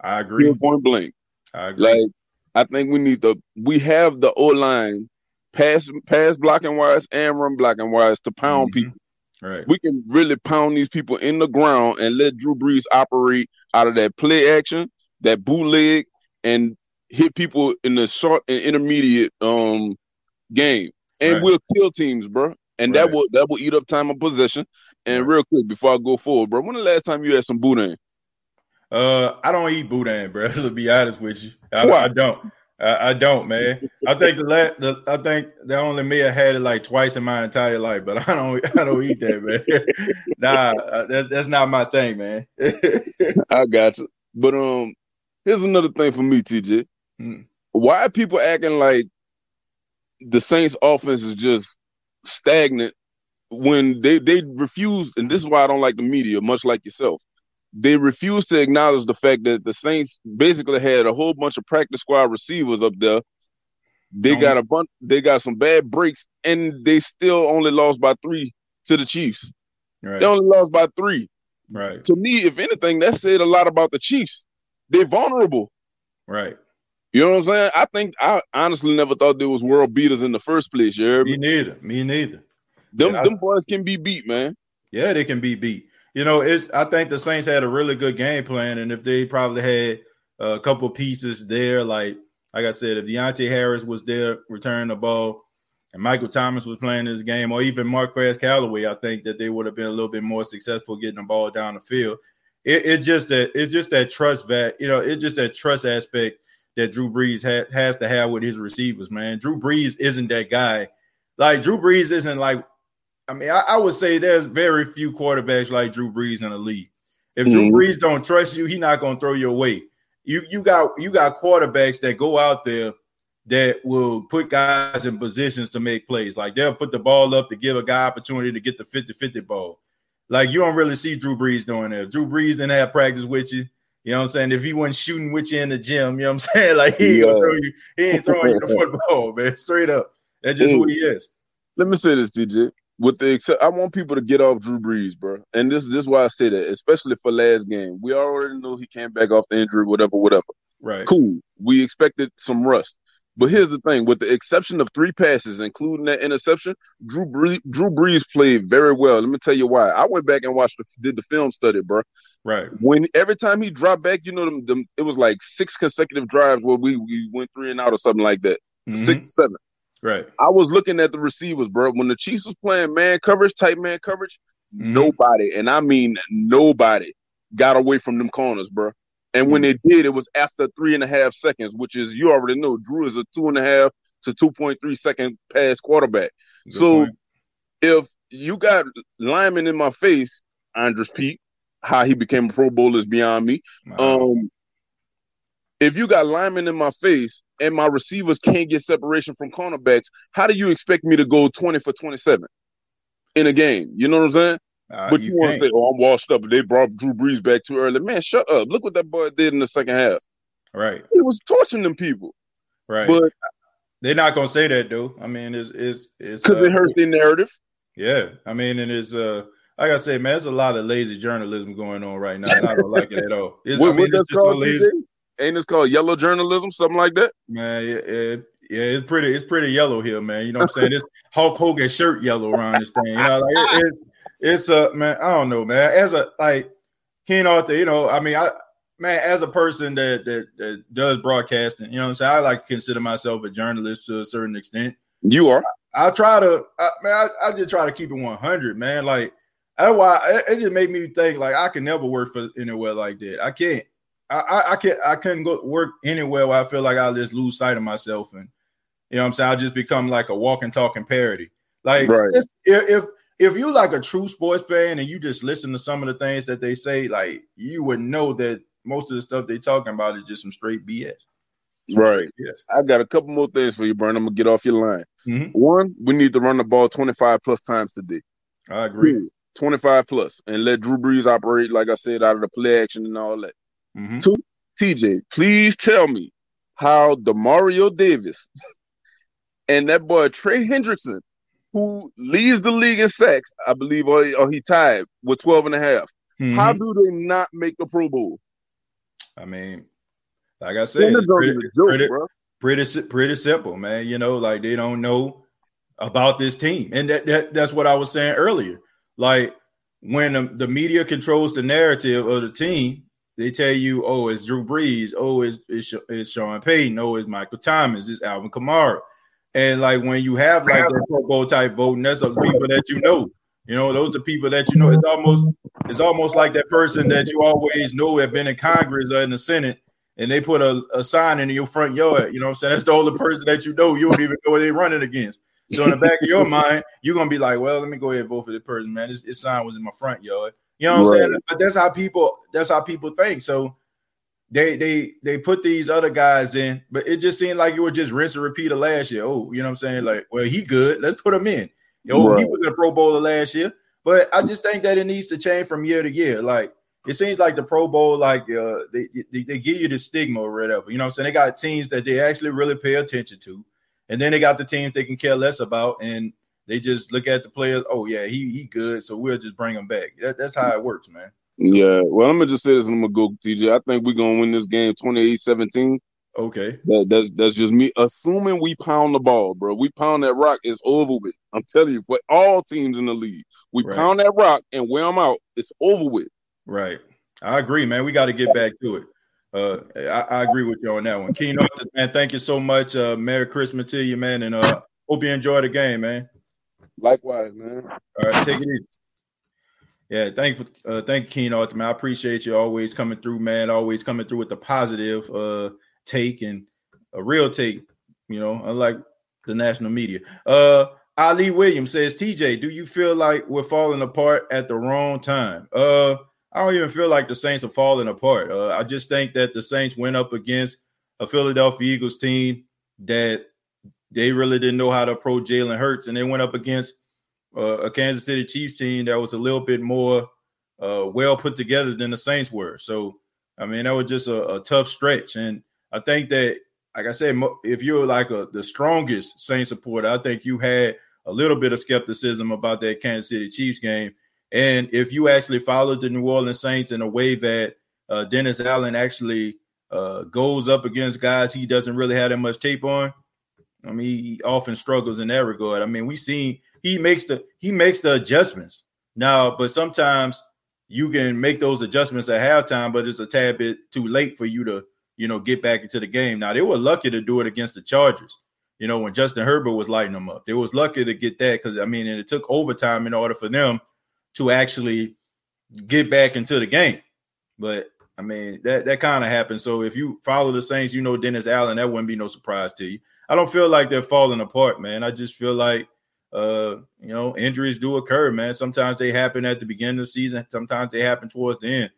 I agree. Point blank. I agree. Like, I think we need to. We have the O line pass pass blocking wise and run blocking wise to pound mm-hmm. people. Right. We can really pound these people in the ground and let Drew Brees operate out of that play action, that bootleg, and hit people in the short and intermediate um game. And right. we'll kill teams, bro. And right. that will that will eat up time of possession. And real quick before I go forward, bro, when the last time you had some boudin? Uh, I don't eat boudin, bro. To be honest with you, I, I don't. I, I, don't, man. I think the, la- the I think the only me I had it like twice in my entire life, but I don't I don't eat that, man. nah, uh, that, that's not my thing, man. I got you. But um, here's another thing for me, TJ. Hmm. Why are people acting like the Saints' offense is just stagnant when they they refuse? And this is why I don't like the media, much like yourself they refused to acknowledge the fact that the Saints basically had a whole bunch of practice squad receivers up there. They got a bunch. They got some bad breaks, and they still only lost by three to the Chiefs. Right. They only lost by three. Right. To me, if anything, that said a lot about the Chiefs. They're vulnerable. Right. You know what I'm saying? I think I honestly never thought there was world beaters in the first place. You me? me neither. Me neither. Them them boys can be beat, man. Yeah, they can be beat you know, it's I think the Saints had a really good game plan, and if they probably had a couple pieces there, like like I said, if Deonte Harris was there returning the ball, and Michael Thomas was playing this game, or even Marquez Callaway, I think that they would have been a little bit more successful getting the ball down the field. It, it's just that it's just that trust that you know, it's just that trust aspect that Drew Brees ha- has to have with his receivers, man. Drew Brees isn't that guy. Like Drew Brees isn't like I mean, I, I, would say there's very few quarterbacks like Drew Brees in the league. If mm-hmm. Drew Brees don't trust you, he's not going to throw you away. You you got you got quarterbacks that go out there that will put guys in positions to make plays. Like they'll put the ball up to give a guy opportunity to get the 50-50 ball. Like you don't really see Drew Brees doing that. Drew Brees didn't have practice with you. You know what I'm saying? If he wasn't shooting with you in the gym, you know what I'm saying? Like he, yeah. you, he ain't throwing you the football, man. Straight up. That's just who he is. Let me say this, DJ with the except, I want people to get off Drew Brees, bro. And this, this is why I say that, especially for last game. We already know he came back off the injury, whatever, whatever. Right. Cool. We expected some rust. But here's the thing: with the exception of three passes, including that interception, Drew Brees, Drew Brees played very well. Let me tell you why. I went back and watched, the, did the film study, bro. Right. When every time he dropped back, you know, them, them, it was like six consecutive drives where we we went three and out or something like that. Mm-hmm. Six, seven. Right. I was looking at the receivers, bro. When the Chiefs was playing man coverage, tight man coverage, mm-hmm. nobody, and I mean nobody, got away from them corners, bro. And when mm-hmm. they did, it was after three and a half seconds, which is you already know Drew is a two and a half to two point three second pass quarterback. Good so point. if you got Lyman in my face, Andrus Peat, how he became a Pro Bowler is beyond me. Wow. Um, if you got Lyman in my face and my receivers can't get separation from cornerbacks, how do you expect me to go 20 for 27 in a game? You know what I'm saying? Uh, but you, you want to say, "Oh, I'm washed up." They brought Drew Brees back too early. Man, shut up! Look what that boy did in the second half. Right, he was torching them people. Right, but they're not gonna say that though. I mean, it's it's it's because uh, it hurts their narrative. Yeah, I mean, and it's uh, like I say, man, there's a lot of lazy journalism going on right now. I don't like it at all. It's, what, I mean, it's just so lazy. Ain't this called yellow journalism, something like that? Man, yeah, yeah, yeah, it's pretty, it's pretty yellow here, man. You know what I'm saying? It's Hulk Hogan shirt yellow around this thing. You know, like it, it, it's a man. I don't know, man. As a like King Arthur, you know, I mean, I man, as a person that that, that does broadcasting, you know, what I'm saying, I like to consider myself a journalist to a certain extent. You are. I, I try to, I, man, I, I, just try to keep it 100, man. Like that's why it, it just made me think like I can never work for anywhere like that. I can't. I, I, can't I couldn't go work anywhere where I feel like I'll just lose sight of myself and you know what I'm saying I just become like a walking talking parody. Like right. if, if if you like a true sports fan and you just listen to some of the things that they say, like you would know that most of the stuff they're talking about is just some straight BS. right. Yes. I got a couple more things for you, Brian. I'm gonna get off your line. Mm-hmm. One, we need to run the ball 25 plus times today. I agree. Two, 25 plus, and let Drew Brees operate, like I said, out of the play action and all that. Mm-hmm. Two, TJ, please tell me how Demario Davis and that boy Trey Hendrickson who leads the league in sacks, I believe, or, or he tied with 12 and a half. Mm-hmm. How do they not make the Pro Bowl? I mean, like I said, it's pretty, joke, pretty, pretty, pretty, simple, man. You know, like they don't know about this team. And that, that that's what I was saying earlier. Like when the, the media controls the narrative of the team, they tell you, oh, it's Drew Brees, oh, it's, it's, it's Sean Payton, oh, it's Michael Thomas, it's Alvin Kamara. And like when you have like that Bowl type voting, that's the people that you know. You know, those are the people that you know. It's almost it's almost like that person that you always know have been in Congress or in the Senate, and they put a, a sign in your front yard. You know what I'm saying? That's the only person that you know. You don't even know what they're running against. So in the back of your mind, you're gonna be like, well, let me go ahead and vote for this person, man. This, this sign was in my front yard. You know what I'm saying? But that's how people that's how people think. So they they they put these other guys in, but it just seemed like it was just rinse and repeat of last year. Oh, you know what I'm saying? Like, well, he good. Let's put him in. Oh, right. he was a Pro Bowler last year. But I just think that it needs to change from year to year. Like it seems like the Pro Bowl, like uh, they, they, they give you the stigma or whatever. You know what I'm saying? They got teams that they actually really pay attention to, and then they got the teams they can care less about, and they just look at the players. Oh yeah, he he good, so we'll just bring him back. That, that's how it works, man. Yeah, well, I'm gonna just say this, and I'm gonna go, TJ. I think we're gonna win this game 28-17. Okay, that, that's that's just me assuming we pound the ball, bro. We pound that rock, it's over with. I'm telling you, for all teams in the league, we right. pound that rock and wear them out. It's over with. Right, I agree, man. We got to get back to it. Uh, I, I, agree with you on that one. Keen man. Thank you so much. Uh, Merry Christmas to you, man, and uh, hope you enjoy the game, man. Likewise, man. All right, take it easy. Yeah, thank you, for, uh, thank you, Keen Arthur, man. I appreciate you always coming through, man. Always coming through with the positive uh, take and a real take. You know, unlike the national media. Uh, Ali Williams says, TJ, do you feel like we're falling apart at the wrong time? Uh, I don't even feel like the Saints are falling apart. Uh, I just think that the Saints went up against a Philadelphia Eagles team that they really didn't know how to approach Jalen Hurts, and they went up against uh, a Kansas City Chiefs team that was a little bit more uh, well put together than the Saints were. So, I mean, that was just a, a, tough stretch. And I think that, like I said, if you're like a, the strongest Saints supporter, I think you had a little bit of skepticism about that Kansas City Chiefs game. And if you actually followed the New Orleans Saints in a way that uh, Dennis Allen actually uh, goes up against guys he doesn't really have that much tape on, I mean, he often struggles in that regard. I mean, we've seen he makes the he makes the adjustments now, but sometimes you can make those adjustments at halftime, but it's a tad bit too late for you to you know get back into the game. Now they were lucky to do it against the Chargers. You know when Justin Herbert was lighting them up, they was lucky to get that because I mean, and it took overtime in order for them to actually get back into the game. But I mean, that that kind of happens. So if you follow the Saints, you know Dennis Allen, that wouldn't be no surprise to you. I don't feel like they're falling apart, man. I just feel like uh, you know, injuries do occur, man. Sometimes they happen at the beginning of the season, sometimes they happen towards the end.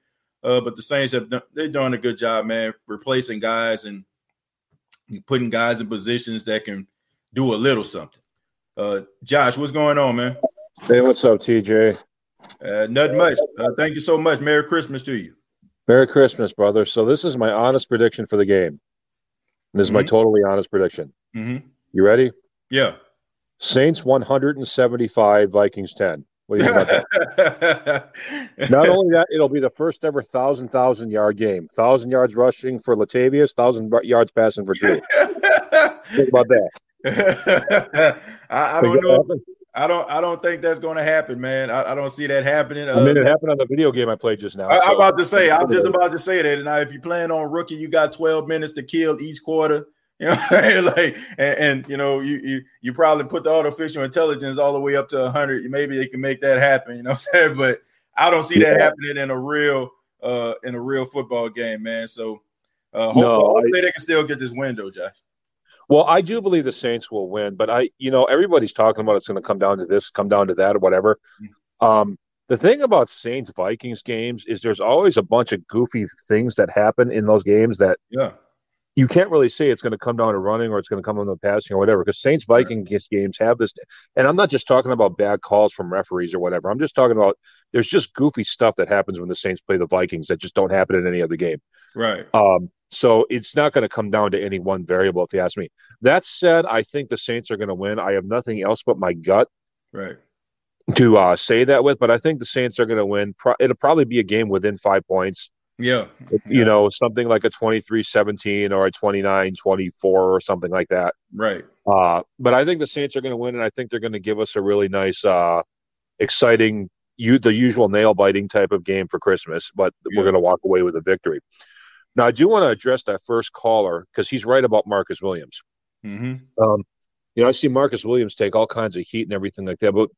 Uh, but the Saints have done they're doing a good job, man, replacing guys and putting guys in positions that can do a little something. Uh, Josh, what's going on, man? Hey, what's up, TJ? Uh, nothing much. Uh, thank you so much. Merry Christmas to you. Merry Christmas, brother. So this is my honest prediction for the game. This is mm-hmm. my totally honest prediction. Mm-hmm. You ready? Yeah. Saints 175, Vikings 10. What do you think about that? Not only that, it'll be the first ever thousand thousand yard game. Thousand yards rushing for Latavius, thousand yards passing for Drew. think about that. I, I don't know. I don't. I don't think that's going to happen, man. I, I, don't see that happening. I mean, it uh, happened on the video game I played just now. I, am about to say. I'm just about to say that. Now, if you plan on rookie, you got 12 minutes to kill each quarter. You know, like, and, and, you know, you, you you probably put the artificial intelligence all the way up to 100. Maybe they can make that happen. You know, what I'm saying, but I don't see that happening in a real uh in a real football game, man. So, uh, hope, no, hopefully I, they can still get this window, Josh. Well, I do believe the Saints will win, but I, you know, everybody's talking about it's going to come down to this, come down to that, or whatever. Mm-hmm. Um, the thing about Saints Vikings games is there's always a bunch of goofy things that happen in those games that yeah you can't really say it's going to come down to running or it's going to come down to passing or whatever because Saints Vikings right. games have this. And I'm not just talking about bad calls from referees or whatever. I'm just talking about there's just goofy stuff that happens when the Saints play the Vikings that just don't happen in any other game. Right. Um, so it's not going to come down to any one variable, if you ask me. That said, I think the Saints are going to win. I have nothing else but my gut. Right. To uh, say that with, but I think the Saints are going to win. Pro- it'll probably be a game within five points. Yeah. You know, something like a 23 17 or a 29 24 or something like that. Right. Uh, but I think the Saints are going to win, and I think they're going to give us a really nice, uh, exciting, you the usual nail biting type of game for Christmas, but yeah. we're going to walk away with a victory. Now, I do want to address that first caller because he's right about Marcus Williams. Mm-hmm. Um, you know, I see Marcus Williams take all kinds of heat and everything like that, but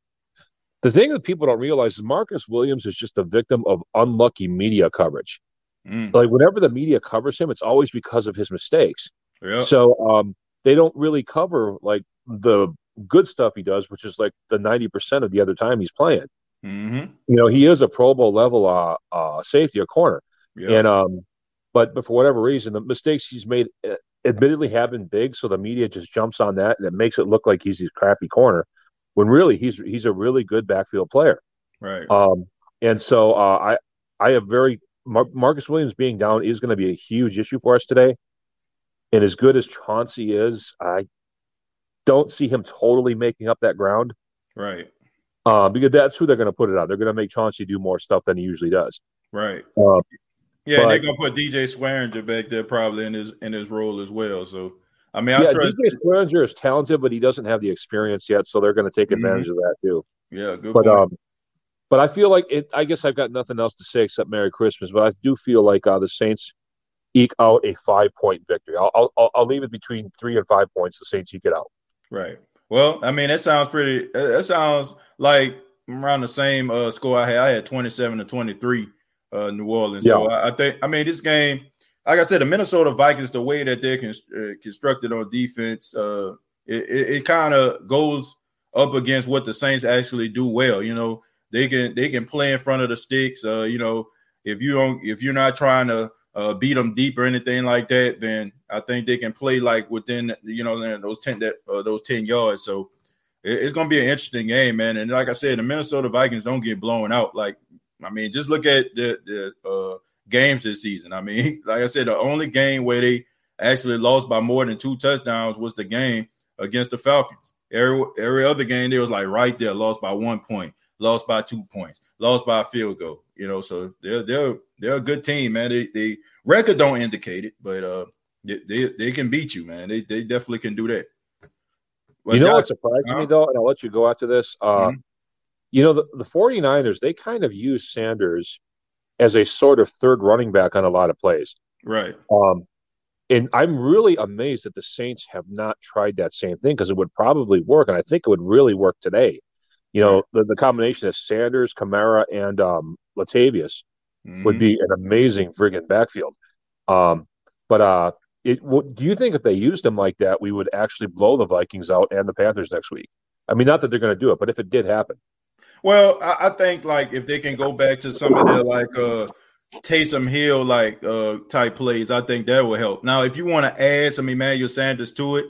the thing that people don't realize is Marcus Williams is just a victim of unlucky media coverage. Mm. Like whenever the media covers him, it's always because of his mistakes. Yep. So um, they don't really cover like the good stuff he does, which is like the ninety percent of the other time he's playing. Mm-hmm. You know, he is a Pro Bowl level uh, uh, safety, a corner, yep. and um, but but for whatever reason, the mistakes he's made uh, admittedly have been big, so the media just jumps on that and it makes it look like he's his crappy corner when really he's he's a really good backfield player. Right. Um, and so uh, I I have very Mar- Marcus Williams being down is going to be a huge issue for us today. And as good as Chauncey is, I don't see him totally making up that ground. Right. Uh, because that's who they're going to put it on. They're going to make Chauncey do more stuff than he usually does. Right. Uh, yeah, but, they're going to put DJ Swearinger back there probably in his in his role as well. So I mean, I yeah, trust DJ Swearinger is talented, but he doesn't have the experience yet, so they're going to take mm-hmm. advantage mm-hmm. of that too. Yeah, good. But point. um, but I feel like it. I guess I've got nothing else to say except Merry Christmas. But I do feel like uh, the Saints eke out a five point victory. I'll, I'll I'll leave it between three and five points. The Saints eke it out. Right. Well, I mean, that sounds pretty. That sounds like around the same uh, score I had. I had twenty seven to twenty three, uh, New Orleans. Yeah. So I, I think. I mean, this game like I said, the Minnesota Vikings, the way that they're uh, constructed on defense, uh, it, it, it kind of goes up against what the Saints actually do well. You know, they can they can play in front of the sticks. Uh, you know, if you don't if you're not trying to uh, beat them deep or anything like that, then I think they can play like within you know those ten that uh, those ten yards. So it, it's gonna be an interesting game, man. And like I said, the Minnesota Vikings don't get blown out. Like I mean, just look at the the uh, games this season. I mean, like I said, the only game where they actually lost by more than two touchdowns was the game against the Falcons. Every every other game they was like right there, lost by one point, lost by two points, lost by a field goal. You know, so they're they're they're a good team, man. They they Record don't indicate it, but uh, they, they, they can beat you, man. They they definitely can do that. Well, you know what surprised me though, and I'll let you go after this. Uh, mm-hmm. You know, the, the 49ers, they kind of use Sanders as a sort of third running back on a lot of plays. Right. Um, and I'm really amazed that the Saints have not tried that same thing because it would probably work, and I think it would really work today. You know, the, the combination of Sanders, Kamara, and um, Latavius mm-hmm. would be an amazing friggin' backfield. Um, but uh, it, what, do you think if they used him like that, we would actually blow the Vikings out and the Panthers next week? I mean, not that they're going to do it, but if it did happen. Well, I, I, think like if they can go back to some of their like uh Taysom Hill like uh type plays, I think that will help. Now, if you want to add some Emmanuel Sanders to it,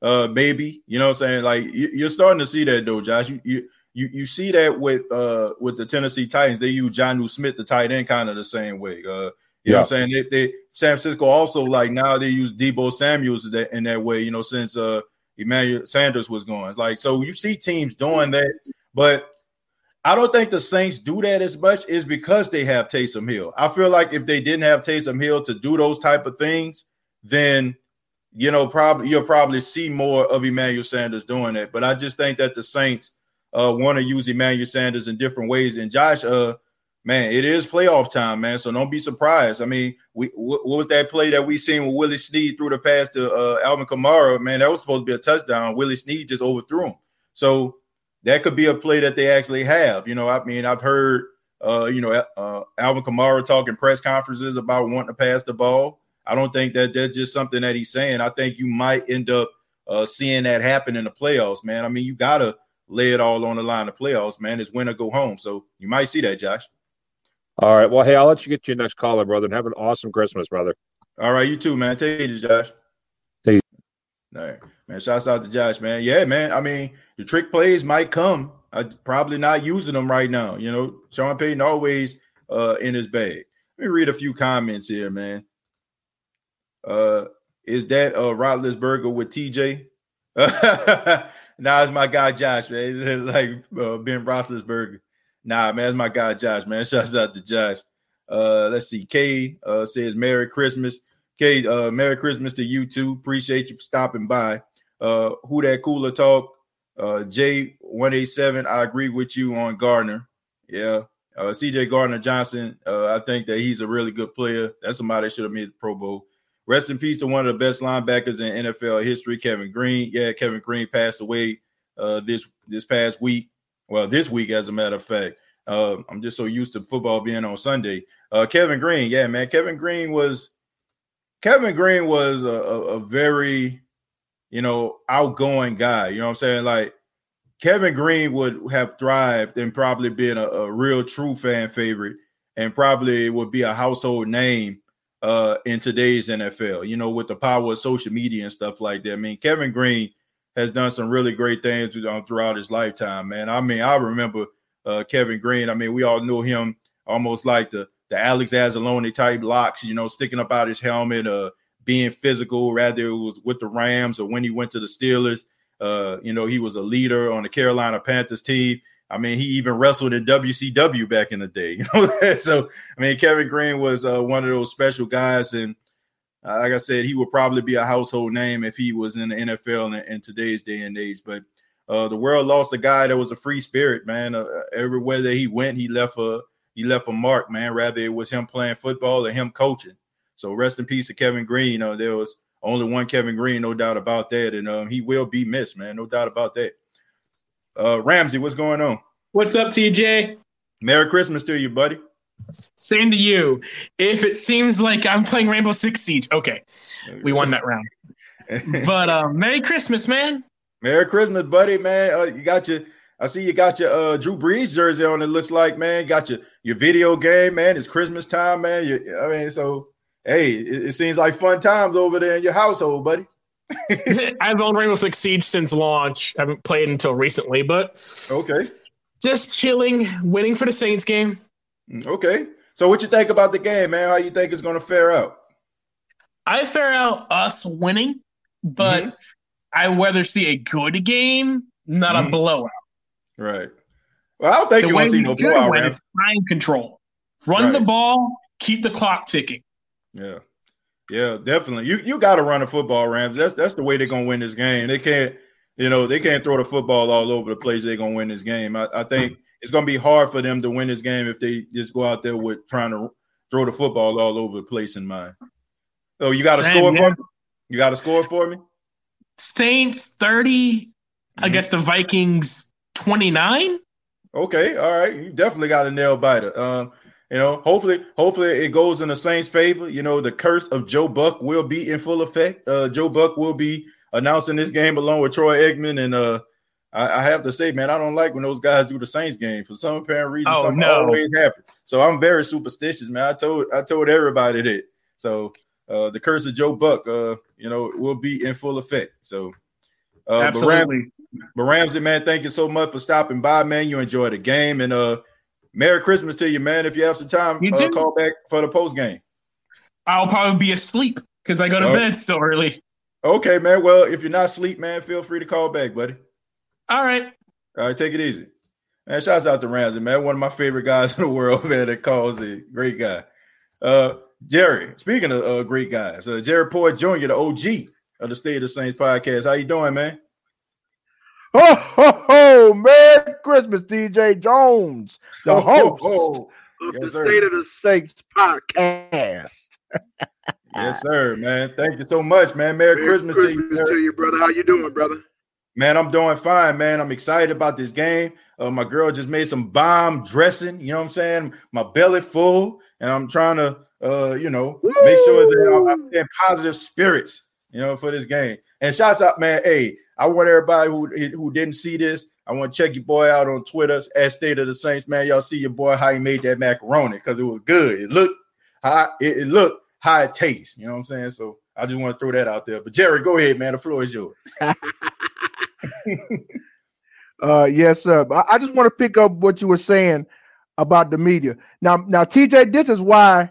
uh maybe you know what I'm saying. Like you, are starting to see that though, Josh. You, you you you see that with uh with the Tennessee Titans, they use Jonnu Smith, the tight end, kind of the same way. Uh, you yeah. know what I'm saying? They, they San Francisco also like now they use Deebo Samuels in that, in that way. You know, since uh Emmanuel Sanders was gone. it's like so you see teams doing that, but I don't think the Saints do that as much is because they have Taysom Hill. I feel like if they didn't have Taysom Hill to do those type of things, then you know probably you'll probably see more of Emmanuel Sanders doing that. But I just think that the Saints uh, want to use Emmanuel Sanders in different ways. And Josh, uh, man, it is playoff time, man. So don't be surprised. I mean, we what was that play that we seen with Willie Snead through the pass to uh, Alvin Kamara? Man, that was supposed to be a touchdown. Willie Snead just overthrew him. So that could be a play that they actually have. You know, I mean, I've heard, uh, you know, uh, Alvin Kamara talking press conferences about wanting to pass the ball. I don't think that that's just something that he's saying. I think you might end up uh, seeing that happen in the playoffs, man. I mean, you gotta lay it all on the line in the playoffs, man. It's win or go home. So you might see that, Josh. All right. Well, hey, I'll let you get to your next caller, brother, and have an awesome Christmas, brother. All right, you too, man. Take it, Josh. All right. Man, shouts out to Josh, man. Yeah, man. I mean, the trick plays might come. I probably not using them right now. You know, Sean Payton always uh in his bag. Let me read a few comments here, man. Uh is that uh Roethlisberger with TJ? nah, it's my guy Josh, man. It's like uh, Ben Roethlisberger. Nah, man, it's my guy Josh, man. Shouts out to Josh. Uh, let's see. Kay uh, says Merry Christmas. Kay, uh, Merry Christmas to you too. Appreciate you stopping by. Uh, who that cooler talk? Uh, J187, I agree with you on Gardner. Yeah. Uh, CJ Gardner Johnson, uh, I think that he's a really good player. That's somebody that should have made the Pro Bowl. Rest in peace to one of the best linebackers in NFL history, Kevin Greene. Yeah, Kevin Greene passed away uh, this this past week. Well, this week, as a matter of fact. Uh, I'm just so used to football being on Sunday. Uh, Kevin Greene, yeah, man. Kevin Greene was Kevin Greene was a, a, very you know, outgoing guy. You know what I'm saying? Like Kevin Greene would have thrived and probably been a, a real true fan favorite and probably would be a household name uh, in today's NFL, you know, with the power of social media and stuff like that. I mean, Kevin Greene has done some really great things throughout his lifetime, man. I mean, I remember uh, Kevin Greene. I mean, we all knew him almost like the the Alex Anzalone type locks, you know, sticking up out his helmet, uh, being physical, rather it was with the Rams or when he went to the Steelers. Uh, you know, he was a leader on the Carolina Panthers team. I mean, he even wrestled in WCW back in the day. You know, so I mean, Kevin Greene was uh, one of those special guys, and uh, like I said, he would probably be a household name if he was in the NFL in, in today's day and age. But uh, the world lost a guy that was a free spirit, man. Uh, everywhere that he went, he left a he left a mark, man. Rather it was him playing football or him coaching. So rest in peace to Kevin Greene. You know, there was only one Kevin Greene, no doubt about that. And um, he will be missed, man. No doubt about that. Uh, Ramsey, what's going on? What's up, TJ? Merry Christmas to you, buddy. Same to you. If it seems like I'm playing Rainbow Six Siege, okay, we won that round. but uh, Merry Christmas, man. Merry Christmas, buddy, man. Uh, you got your I see you got your uh, Drew Brees jersey on. It looks like, man. Got your your video game, man. It's Christmas time, man. You, I mean, so hey, it, it, seems like fun times over there in your household, buddy. I've owned Rainbow Six Siege since launch. I haven't played until recently, but okay. Just chilling, waiting for the Saints game. Mm, okay. So what you think about the game, man? How you think it's gonna fare out? I fare out us winning, but mm-hmm. I rather see a good game, not mm-hmm. a blowout. Right. Well, I don't think the you want to see no blowout. Win, it's time control. Run right. the ball, keep the clock ticking. Yeah. Yeah, definitely. You you got to run a football, Rams. That's that's the way they're gonna win this game. They can't, you know, they can't throw the football all over the place. They're gonna win this game. I, I think it's gonna be hard for them to win this game if they just go out there with trying to throw the football all over the place in mind. So you got to score yeah. for me. You got to score for me. Saints 30 mm-hmm. against the Vikings 29. Okay, all right. You definitely got a nail biter. Um, you know, hopefully, hopefully it goes in the Saints' favor. You know, the curse of Joe Buck will be in full effect. Uh, Joe Buck will be announcing this game along with Troy Aikman, and uh, I, I, have to say, man, I don't like when those guys do the Saints game for some apparent reason. Oh, something no. always happens. So I'm very superstitious, man. I told I told everybody that. So uh, the curse of Joe Buck, uh, you know, will be in full effect. So, uh, absolutely. But, Ramsey, man, thank you so much for stopping by, man. You enjoy the game, and uh, Merry Christmas to you, man. If you have some time, uh, call back for the post game. I'll probably be asleep because I go to oh. bed so early. Okay, man. Well, if you're not asleep, man, feel free to call back, buddy. All right. All right, take it easy. Man, shouts out to Ramsey, man. One of my favorite guys in the world, man, that calls it. Great guy. Uh, Jerry, speaking of uh, great guys, uh, Jerry Poyer Jr., the OG of the State of the Saints podcast. How you doing, man? Oh, ho, ho, Merry Christmas, DJ Jones, the host oh. of yes, the sir. State of the Saints podcast. yes, sir, man. Thank you so much, man. Merry, Merry Christmas, Christmas, to you, to you, brother. How you doing, brother? Man, I'm doing fine, man. I'm excited about this game. Uh, my girl just made some bomb dressing. You know what I'm saying? My belly full, and I'm trying to uh, you know, Woo! make sure that I'm in positive spirits, you know, for this game. And shouts out, man. Hey, I want everybody who who didn't see this. I want to check your boy out on Twitter at State of the Saints, man. Y'all see your boy how he made that macaroni because it was good. It looked how it, it looked it tastes. You know what I'm saying? So I just want to throw that out there. But Jerry, go ahead, man. The floor is yours. uh, yes, sir. I just want to pick up what you were saying about the media. Now, now, TJ, this is why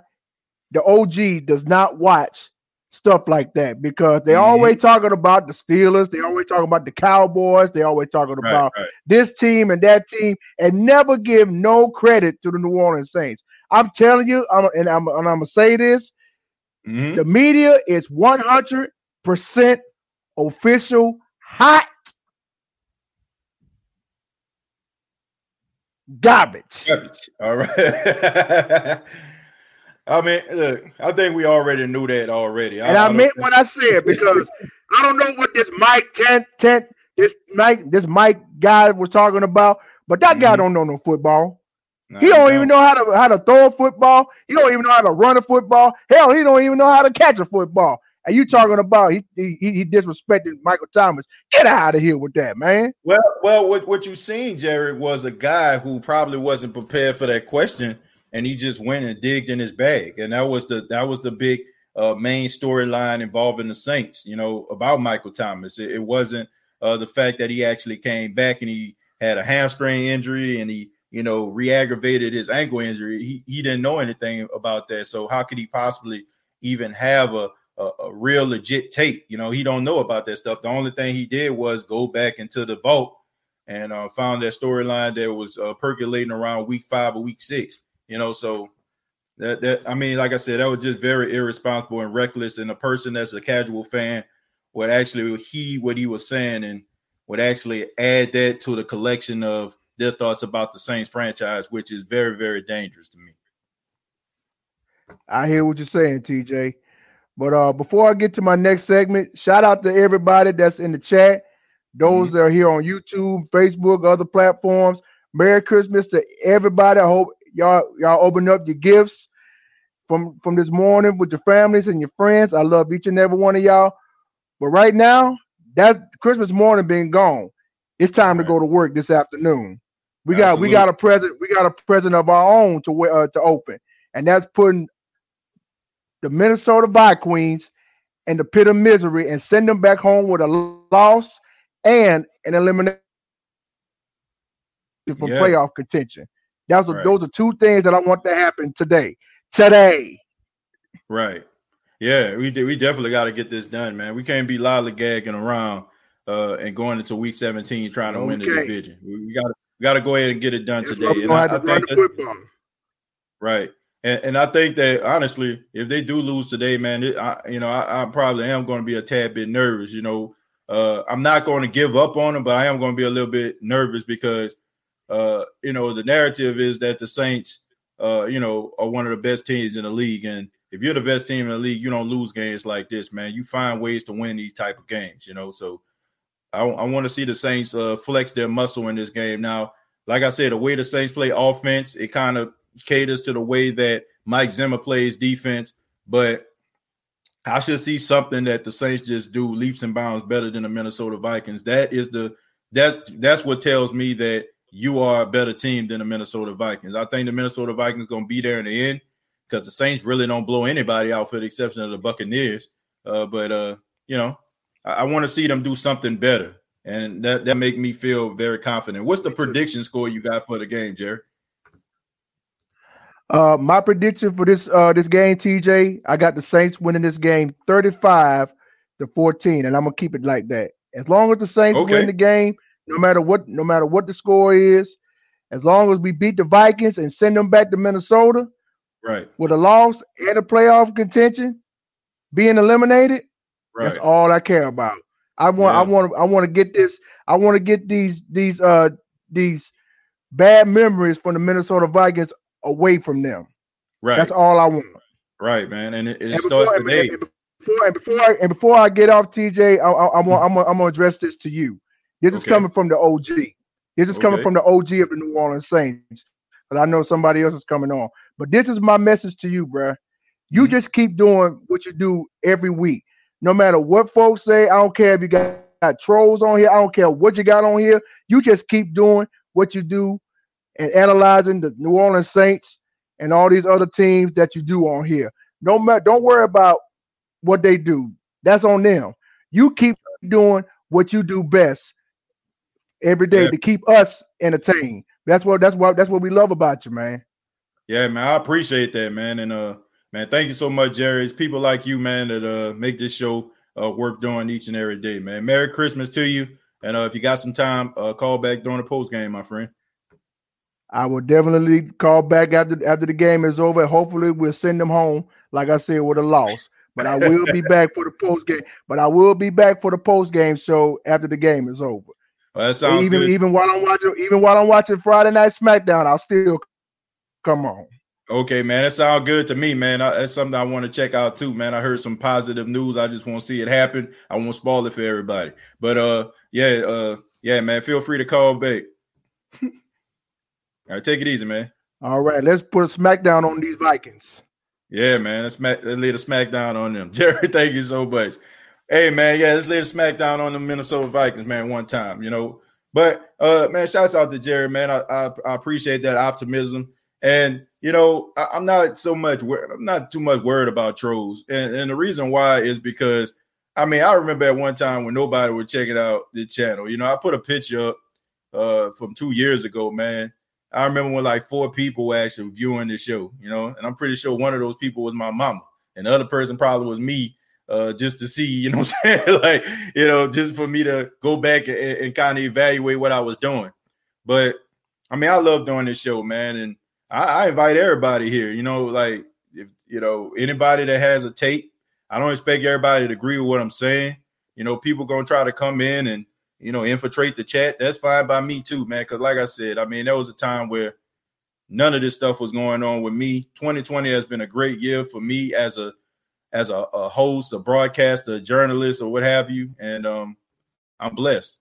the OG does not watch stuff like that because they mm-hmm. always talking about the Steelers, they always talking about the Cowboys, they always talking right, about right. this team and that team, and never give no credit to the New Orleans Saints. I'm telling you, I'm, and I'm and I'm gonna say this: mm-hmm. the media is 100 percent official hot garbage. Garbage. All right. I mean, look, I think we already knew that already. And I, I meant what I said because I don't know what this Mike Tent Tent this Mike this Mike guy was talking about, but that mm-hmm. guy don't know no football. No, he don't, don't, even know how to how to throw a football. He don't even know how to run a football. Hell, he don't even know how to catch a football. And you talking about he he, he disrespected Michael Thomas? Get out of here with that, man. Well, well, what what you seen, Jared, was a guy who probably wasn't prepared for that question and he just went and digged in his bag, and that was the that was the big uh, main storyline involving the Saints. You know about Michael Thomas. It, it wasn't uh, the fact that he actually came back and he had a hamstring injury and he you know re-aggravated his ankle injury. He he didn't know anything about that. So how could he possibly even have a a, a real legit tape? You know he don't know about that stuff. The only thing he did was go back into the vault and uh, found that storyline that was uh, percolating around week five or week six. You know, so that that I mean, like I said, that was just very irresponsible and reckless. And a person that's a casual fan would actually heed what he was saying and would actually add that to the collection of their thoughts about the Saints franchise, which is very, very dangerous to me. I hear what you're saying, TJ. But uh, before I get to my next segment, shout out to everybody that's in the chat, those mm-hmm. that are here on YouTube, Facebook, other platforms. Merry Christmas to everybody. I hope y'all y'all open up your gifts from from this morning with your families and your friends. I love each and every one of y'all. But right now, that Christmas morning being gone, it's time right. to go to work this afternoon. We got we got a present we got a present of our own to uh, to open, and that's putting the Minnesota Vikings in the pit of misery and send them back home with a loss and an elimination from yeah. playoff contention. That's right. those are two things that I want to happen today. Today. Right. Yeah, we we definitely got to get this done, man. We can't be lollygagging around uh, and going into week 17 trying to okay. win the division. We, we got to got to go ahead and get it done That's today. And I, I think that, right. And, and I think that honestly, if they do lose today, man, it, I, you know, I, I probably am going to be a tad bit nervous. You know, uh, I'm not going to give up on them, but I am going to be a little bit nervous because, uh, you know, the narrative is that the Saints, uh, you know, are one of the best teams in the league, and if you're the best team in the league, you don't lose games like this, man. You find ways to win these type of games, you know. So I, I want to see the Saints uh, flex their muscle in this game. Now, like I said, the way the Saints play offense, it kind of caters to the way that Mike Zimmer plays defense. But I should see something that the Saints just do leaps and bounds better than the Minnesota Vikings. That is the that that's what tells me that you are a better team than the Minnesota Vikings. I think the Minnesota Vikings going to be there in the end because the Saints really don't blow anybody out for the exception of the Buccaneers. Uh, but uh, you know, I, I want to see them do something better, and that that make me feel very confident. What's the prediction score you got for the game, Jerry? Uh, my prediction for this uh this game, TJ, I got the Saints winning this game 35 to 14, and I'm gonna keep it like that. As long as the Saints okay. win the game, no matter what, no matter what the score is, as long as we beat the Vikings and send them back to Minnesota, right, with a loss and a playoff contention, being eliminated, right. that's all I care about. I want, yeah. I want, I want to get this. I want to get these, these, uh, these bad memories from the Minnesota Vikings away from them. Right. That's all I want. Right, man. And it, it and starts before, today. And before, and before, I, and before I get off, TJ, I, I, I'm, I'm, I'm gonna address this to you. This is okay. coming from the OG. This is okay. coming from the OG of the New Orleans Saints. But I know somebody else is coming on. But this is my message to you, bro. You mm-hmm. just keep doing what you do every week. No matter what folks say, I don't care if you got, got trolls on here. I don't care what you got on here. You just keep doing what you do and analyzing the New Orleans Saints and all these other teams that you do on here. No matter, don't worry about what they do. That's on them. You keep doing what you do best every day yeah. to keep us entertained. That's what that's what that's what we love about you, man. Yeah, man. I appreciate that, man. And uh man, thank you so much, Jerry. It's people like you, man, that uh make this show uh worth doing each and every day, man. Merry Christmas to you. And uh if you got some time, uh call back during the post game, my friend. I will definitely call back after after the game is over. Hopefully, we'll send them home, like I said, with a loss. But I will be back for the post game. But I will be back for the post game show after the game is over. Well, that sounds even good. even while I'm watching even while I'm watching Friday Night SmackDown, I'll still come on. Okay, man, that sounds good to me, man. I, that's something I want to check out too, man. I heard some positive news. I just want to see it happen. I won't spoil it for everybody, but uh, yeah, uh, yeah, man. Feel free to call back. All right, take it easy, man. All right, let's put a smackdown on these Vikings. Yeah, man. Let's, smack, let's lay a smackdown on them. Jerry, thank you so much. Hey, man. Yeah, let's lay a smackdown on the Minnesota Vikings, man, one time, you know. But, uh, man, shouts out to Jerry, man. I, I, I appreciate that optimism. And, you know, I, am not so much, I'm not too much worried about trolls. And, and the reason why is because, I mean, I remember at one time when nobody was checking out the channel. You know, I put a picture up uh, from two years ago, man I remember when like four people were actually viewing the show, you know, and I'm pretty sure one of those people was my mama, and the other person probably was me, uh, just to see, you know, I'm saying, like, you know, just for me to go back and, and kind of evaluate what I was doing. But I mean, I love doing this show, man, and I, I invite everybody here. You know, like if you know anybody that has a tape, I don't expect everybody to agree with what I'm saying. You know, people gonna try to come in and you know, infiltrate the chat, that's fine by me too, man. Because like I said, I mean, there was a time where none of this stuff was going on with me. 2020 has been a great year for me as a as a, a host, a broadcaster, a journalist, or what have you, and um, I'm blessed.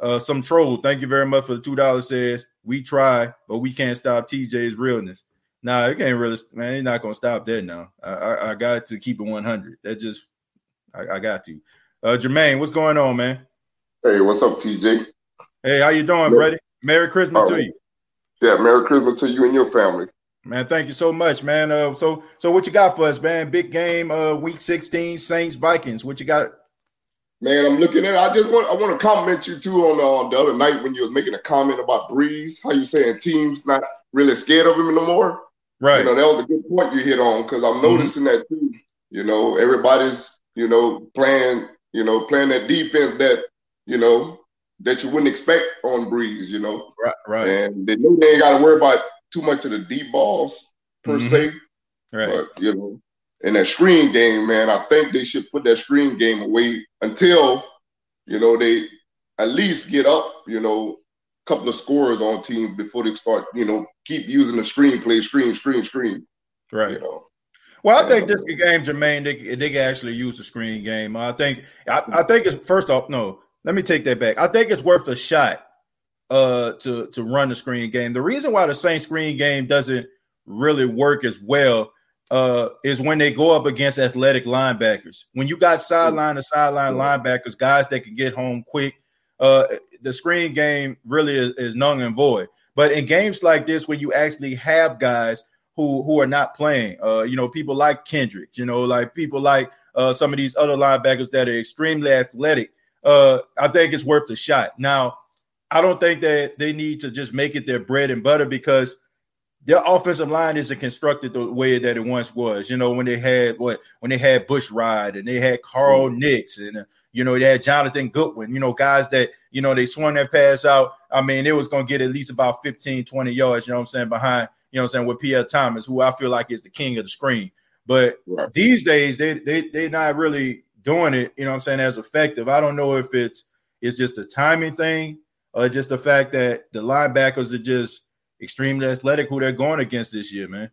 Uh, some troll, thank you very much for the two dollars. Says we try, but we can't stop TJ's realness. Nah, it can't really, man. He's not gonna stop that now. I, I, I got to keep it 100. That just, I, I got to. Uh, Jermaine, what's going on, man? Hey, what's up, TJ? Hey, how you doing, Merry, Merry Christmas to you. Yeah, Merry Christmas to you and your family. Man, thank you so much, man. Uh, so, so what you got for us, man? Big game, uh, week sixteen, Saints Vikings. What you got? Man, I'm looking at. It. I just want I want to compliment you too on, uh, the other night when you was making a comment about Brees. How you saying teams not really scared of him no more? Right. You know that was a good point you hit on because I'm mm-hmm. noticing mm-hmm. that too. You know, everybody's you know playing you know playing that defense that you know, that you wouldn't expect on Brees. you know. Right, right. And they know they ain't got to worry about too much of the deep balls. per mm-hmm. se. Right. But you know, in that screen game, man, I think they should put that screen game away until you know they at least get up, you know, a couple of scores on team before they start, you know, keep using the screen play, screen, screen, screen. Right. You know. Well, I think this game, Jermaine, they, they can actually use the screen game. I think I, I think it's first off, no, let me take that back. I think it's worth a shot uh to to run the screen game. The reason why the same screen game doesn't really work as well uh, is when they go up against athletic linebackers. When you got sideline to sideline linebackers, guys that can get home quick, uh, the screen game really is, is null and void. But in games like this, where you actually have guys who who are not playing, uh, you know, people like Kendrick, you know, like people like uh, some of these other linebackers that are extremely athletic, uh, I think it's worth a shot. Now, I don't think that they need to just make it their bread and butter because their offensive line isn't constructed the way that it once was. You know, when they had what when they had Bushrod and they had Carl mm-hmm. Nicks and uh, you know they had Jonathan Goodwin, you know, guys that you know they swung that pass out. I mean, it was gonna get at least about 15, 20 yards, you know what I'm saying, behind, you know what I'm saying, with Pierre Thomas, who I feel like is the king of the screen. But right. these days they they they're not really doing it, you know what I'm saying, as effective. I don't know if it's it's just a timing thing or just the fact that the linebackers are just extremely athletic who they're going against this year, man.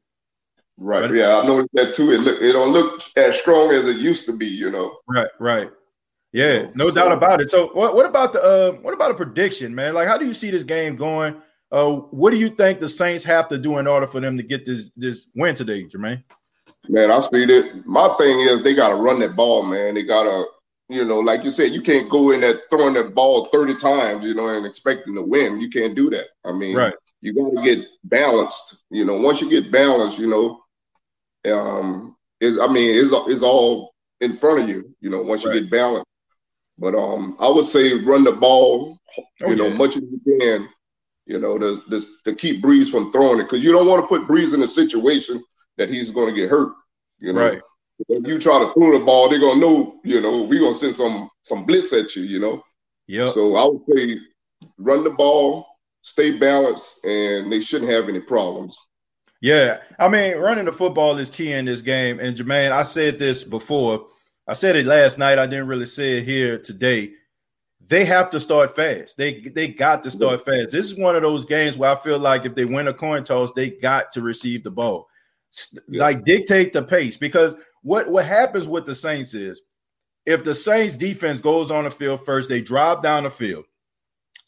Right. But, yeah, I noticed that too. It look it don't look as strong as it used to be, you know. Right, right. Yeah, no so, doubt about it. So what, what about the uh, what about a prediction, man? Like how do you see this game going? Uh, what do you think the Saints have to do in order for them to get this this win today, Jermaine? Man, I see that. My thing is they gotta run that ball, man. They gotta you know, like you said, you can't go in there throwing that ball 30 times, you know, and expecting to win. You can't do that. I mean, right. you got to get balanced. You know, once you get balanced, you know, um, is I mean, is is all in front of you. You know, once you get balanced. But um, I would say run the ball, you oh, know, yeah. much as you can. You know, to, to, to keep Brees from throwing it because you don't want to put Brees in a situation that he's going to get hurt. You know, right. If you try to throw the ball, they're gonna know, you know, we're gonna send some some blitz at you, you know. Yeah. So I would say run the ball, stay balanced, and they shouldn't have any problems. Yeah, I mean, running the football is key in this game. And Jermaine, I said this before. I said it last night. I didn't really say it here today. They have to start fast. They they got to start fast. This is one of those games where I feel like if they win a coin toss, they got to receive the ball. Like dictate the pace because what what happens with the Saints is if the Saints defense goes on the field first, they drive down the field.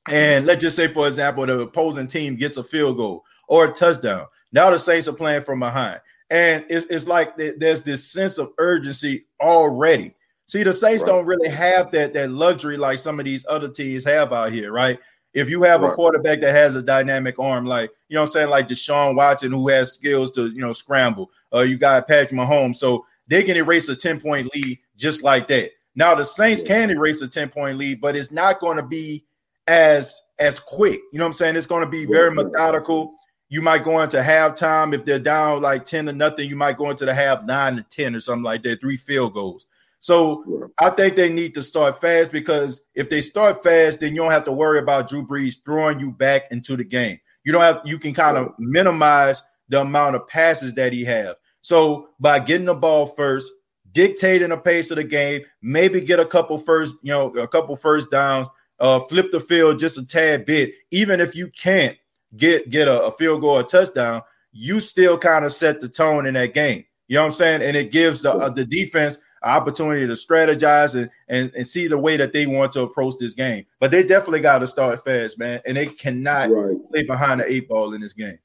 And let's just say, for example, the opposing team gets a field goal or a touchdown. Now the Saints are playing from behind. And it's, it's like there's this sense of urgency already. See, the Saints right. don't really have that, that luxury like some of these other teams have out here, right? If you have right. a quarterback that has a dynamic arm, like you know I'm saying, like Deshaun Watson, who has skills to you know scramble, uh, you got Patrick Mahomes. So they can erase a 10 point lead just like that. Now the Saints can erase a 10 point lead, but it's not going to be as as quick. You know what I'm saying? It's going to be very methodical. You might go into halftime if they're down like 10 to nothing, you might go into the half 9 to 10 or something like that, three field goals. So I think they need to start fast because if they start fast, then you don't have to worry about Drew Brees throwing you back into the game. You don't have you can kind of minimize the amount of passes that he have. So by getting the ball first, dictating the pace of the game, maybe get a couple first, you know, a couple first downs, uh, flip the field just a tad bit. Even if you can't get get a, a field goal or touchdown, you still kind of set the tone in that game. You know what I'm saying? And it gives the uh, the defense opportunity to strategize and, and and see the way that they want to approach this game. But they definitely got to start fast, man, and they cannot right. play behind the eight ball in this game.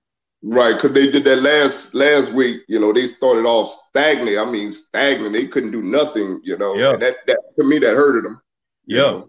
Right, because they did that last last week. You know, they started off stagnant. I mean, stagnant. They couldn't do nothing. You know, yeah. And that that to me that hurted them. Yeah,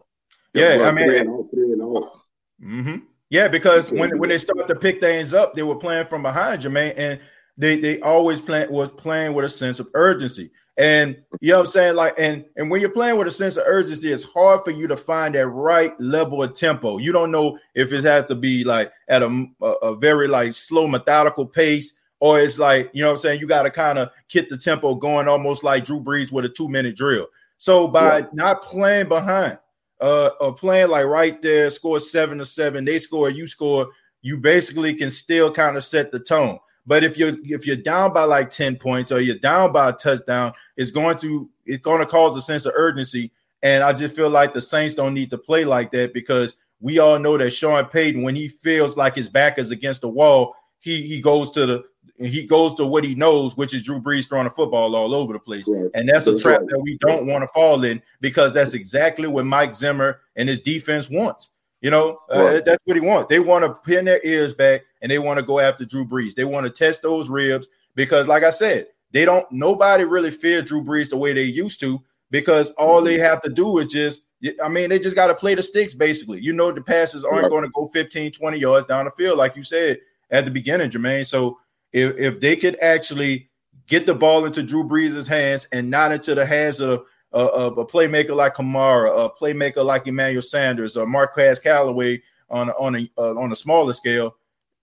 yeah. I mean, all, all. mm-hmm. yeah, because when when they start to pick things up, they were playing from behind Jermaine, and they they always play was playing with a sense of urgency. And you know what I'm saying? Like, and and when you're playing with a sense of urgency, it's hard for you to find that right level of tempo. You don't know if it has to be like at a, a, a very like slow, methodical pace, or it's like, you know what I'm saying, you got to kind of get the tempo going almost like Drew Brees with a two-minute drill. So by yeah. not playing behind, uh, or playing like right there, score seven to seven, they score, you score, you basically can still kind of set the tone. But if you're if you're down by like 10 points or you're down by a touchdown, it's going to it's going to cause a sense of urgency. And I just feel like the Saints don't need to play like that because we all know that Sean Payton, when he feels like his back is against the wall, he he goes to the he goes to what he knows, which is Drew Brees throwing a football all over the place. Right. And that's a trap that we don't want to fall in because that's exactly what Mike Zimmer and his defense wants. You know, uh, right. uh, that's what he wants. They want to pin their ears back and they want to go after Drew Brees. They want to test those ribs because, like I said, they don't. Nobody really fears Drew Brees the way they used to because all they have to do is just. I mean, they just got to play the sticks basically. You know, the passes aren't going to go 15, 20 yards down the field, like you said at the beginning, Jermaine. So if, if they could actually get the ball into Drew Brees' hands and not into the hands of, of a playmaker like Kamara, a playmaker like Emmanuel Sanders, or Marquez Callaway on on a uh, on a smaller scale,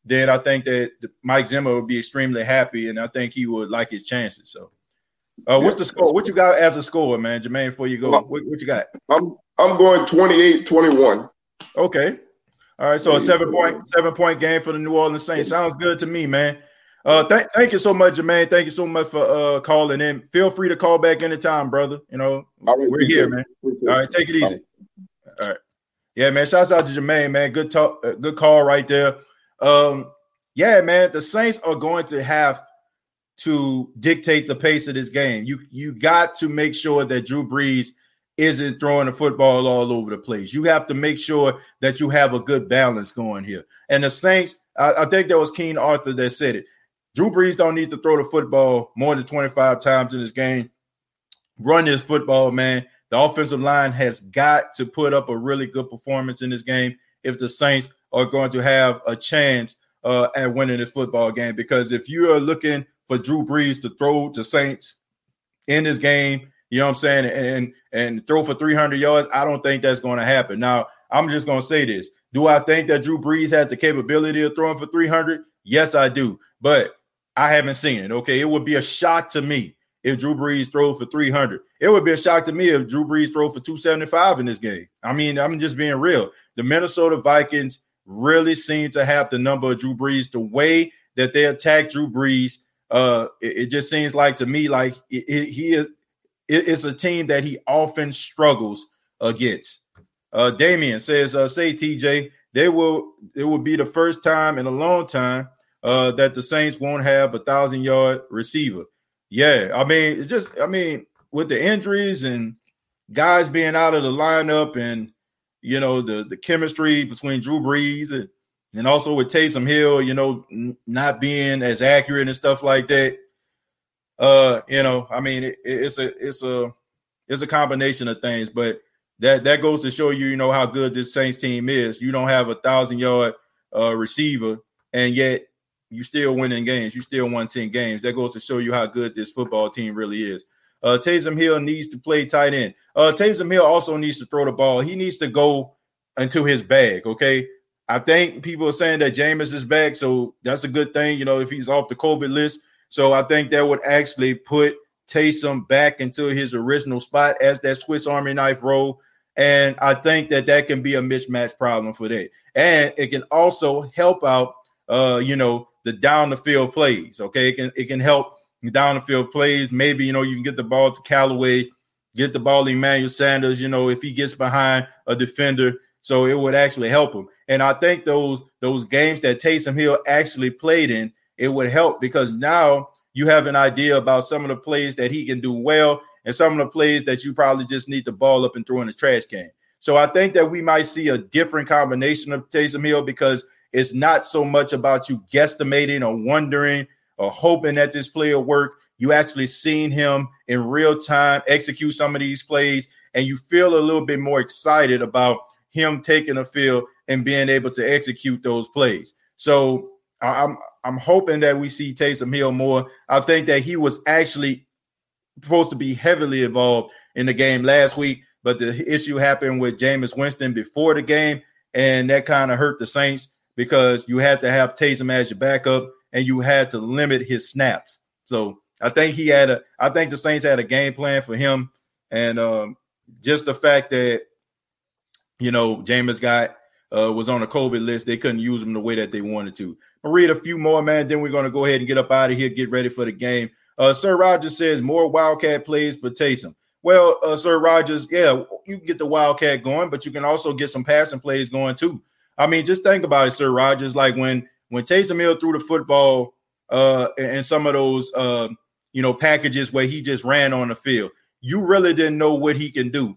then I think that Mike Zimmer would be extremely happy, and I think he would like his chances. So, uh, what's the score? What you got as a score, man, Jermaine? Before you go, what, what you got? I'm I'm going 28-21. Okay. All right. So a seven point seven point game for the New Orleans Saints sounds good to me, man. Uh, th- thank you so much, Jermaine. Thank you so much for uh calling in. Feel free to call back anytime, brother. You know, right, we're here, man. All right, take it easy. All right. Yeah, man. Shouts out to Jermaine, man. Good talk, uh, good call right there. Um, yeah, man. The Saints are going to have to dictate the pace of this game. You you got to make sure that Drew Brees isn't throwing the football all over the place. You have to make sure that you have a good balance going here. And the Saints, I, I think that was King Arthur that said it. Drew Brees don't need to throw the football more than 25 times in this game. Run this football, man. The offensive line has got to put up a really good performance in this game if the Saints are going to have a chance uh, at winning this football game. Because if you are looking for Drew Brees to throw the Saints in this game, you know what I'm saying, and and throw for 300 yards, I don't think that's going to happen. Now, I'm just going to say this: Do I think that Drew Brees has the capability of throwing for 300? Yes, I do. But I haven't seen it. Okay, it would be a shock to me if Drew Brees throw for 300. It would be a shock to me if Drew Brees throw for 275 in this game. I mean, I'm just being real. The Minnesota Vikings really seem to have the number of Drew Brees. The way that they attack Drew Brees, uh, it, it just seems like to me like it, it, he is. it's a team that he often struggles against. Uh, Damien says, uh, "Say TJ, they will. It will be the first time in a long time uh, that the Saints won't have a thousand yard receiver. Yeah, I mean, just I mean, with the injuries and guys being out of the lineup and you know the the chemistry between Drew Brees and, and also with Taysom Hill, you know, n- not being as accurate and stuff like that. Uh, you know, I mean, it, it's a it's a it's a combination of things, but that that goes to show you, you know, how good this Saints team is. You don't have a thousand yard uh, receiver, and yet you still winning games. You still won 10 games. That goes to show you how good this football team really is. Uh, Taysom Hill needs to play tight end. Uh, Taysom Hill also needs to throw the ball. He needs to go into his bag. Okay. I think people are saying that Jameis is back. So that's a good thing, you know, if he's off the COVID list. So I think that would actually put Taysom back into his original spot as that Swiss Army knife role. And I think that that can be a mismatch problem for that. And it can also help out, uh, you know, the down the field plays. Okay, it can it can help down the field plays. Maybe you know you can get the ball to Callaway, get the ball to Emmanuel Sanders. You know if he gets behind a defender, so it would actually help him. And I think those those games that Taysom Hill actually played in, it would help because now you have an idea about some of the plays that he can do well and some of the plays that you probably just need the ball up and throw in the trash can. So I think that we might see a different combination of Taysom Hill because it's not so much about you guesstimating or wondering or hoping that this play will work. You actually seen him in real time execute some of these plays, and you feel a little bit more excited about him taking the field and being able to execute those plays. So I'm I'm hoping that we see Taysom Hill more. I think that he was actually supposed to be heavily involved in the game last week, but the issue happened with Jameis Winston before the game, and that kind of hurt the Saints because you had to have Taysom as your backup and you had to limit his snaps. So I think he had a I think the Saints had a game plan for him. And um, just the fact that you know Jameis got uh, was on a COVID list, they couldn't use him the way that they wanted to. I'll read a few more, man. Then we're to go ahead and get up out of here, get ready for the game. Uh, Sir Rogers says more Wildcat plays for Taysom. Well, uh, Sir Rogers, yeah, you can get the Wildcat going, but you can also get some passing plays going too. I mean, just think about it, Sir Rogers. Like when when Taysom Hill threw the football uh, and some of those uh, you know packages where he just ran on the field, you really didn't know what he can do.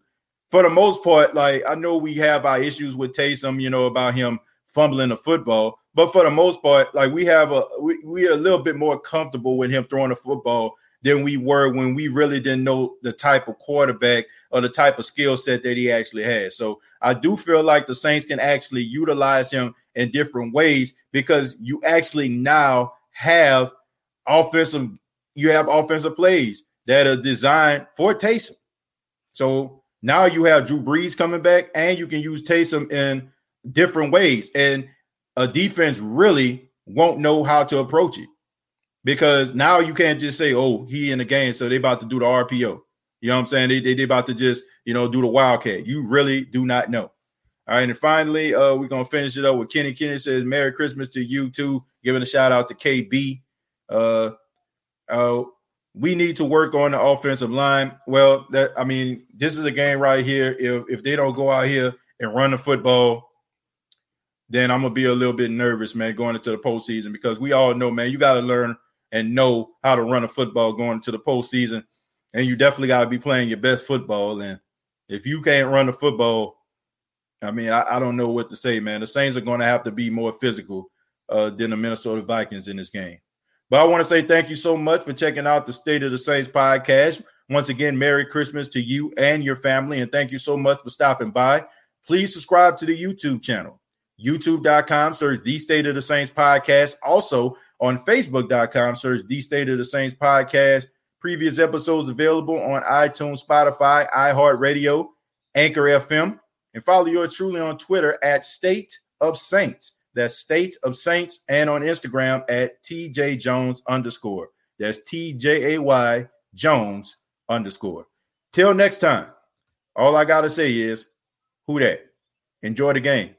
For the most part, like I know we have our issues with Taysom, you know, about him fumbling the football, but for the most part, like we have a we, we are a little bit more comfortable with him throwing the football than we were when we really didn't know the type of quarterback or the type of skill set that he actually has. So I do feel like the Saints can actually utilize him in different ways because you actually now have offensive you have offensive plays that are designed for Taysom. So now you have Drew Brees coming back and you can use Taysom in different ways and a defense really won't know how to approach it because now you can't just say, "Oh, he in the game," so they about to do the RPO. You know what I'm saying? They, they, they about to just you know do the wildcat. You really do not know. All right, and finally, uh, we're gonna finish it up with Kenny. Kenny says, "Merry Christmas to you too." Giving a shout out to KB. Uh, uh, we need to work on the offensive line. Well, that I mean, this is a game right here. If if they don't go out here and run the football, then I'm gonna be a little bit nervous, man, going into the postseason because we all know, man, you got to learn and know how to run a football going into the postseason. And you definitely got to be playing your best football. And if you can't run the football, I mean, I, I don't know what to say, man. The Saints are going to have to be more physical uh, than the Minnesota Vikings in this game. But I want to say thank you so much for checking out the State of the Saints podcast. Once again, Merry Christmas to you and your family. And thank you so much for stopping by. Please subscribe to the YouTube channel, youtube.com, search the State of the Saints podcast. Also, on Facebook.com, search The State of the Saints podcast. Previous episodes available on iTunes, Spotify, iHeartRadio, Anchor FM, and follow yours truly on Twitter at State of Saints. That's State of Saints, and on Instagram at TJ Jones underscore. That's T J A Y Jones underscore. Till next time, all I gotta say is, who that? Enjoy the game.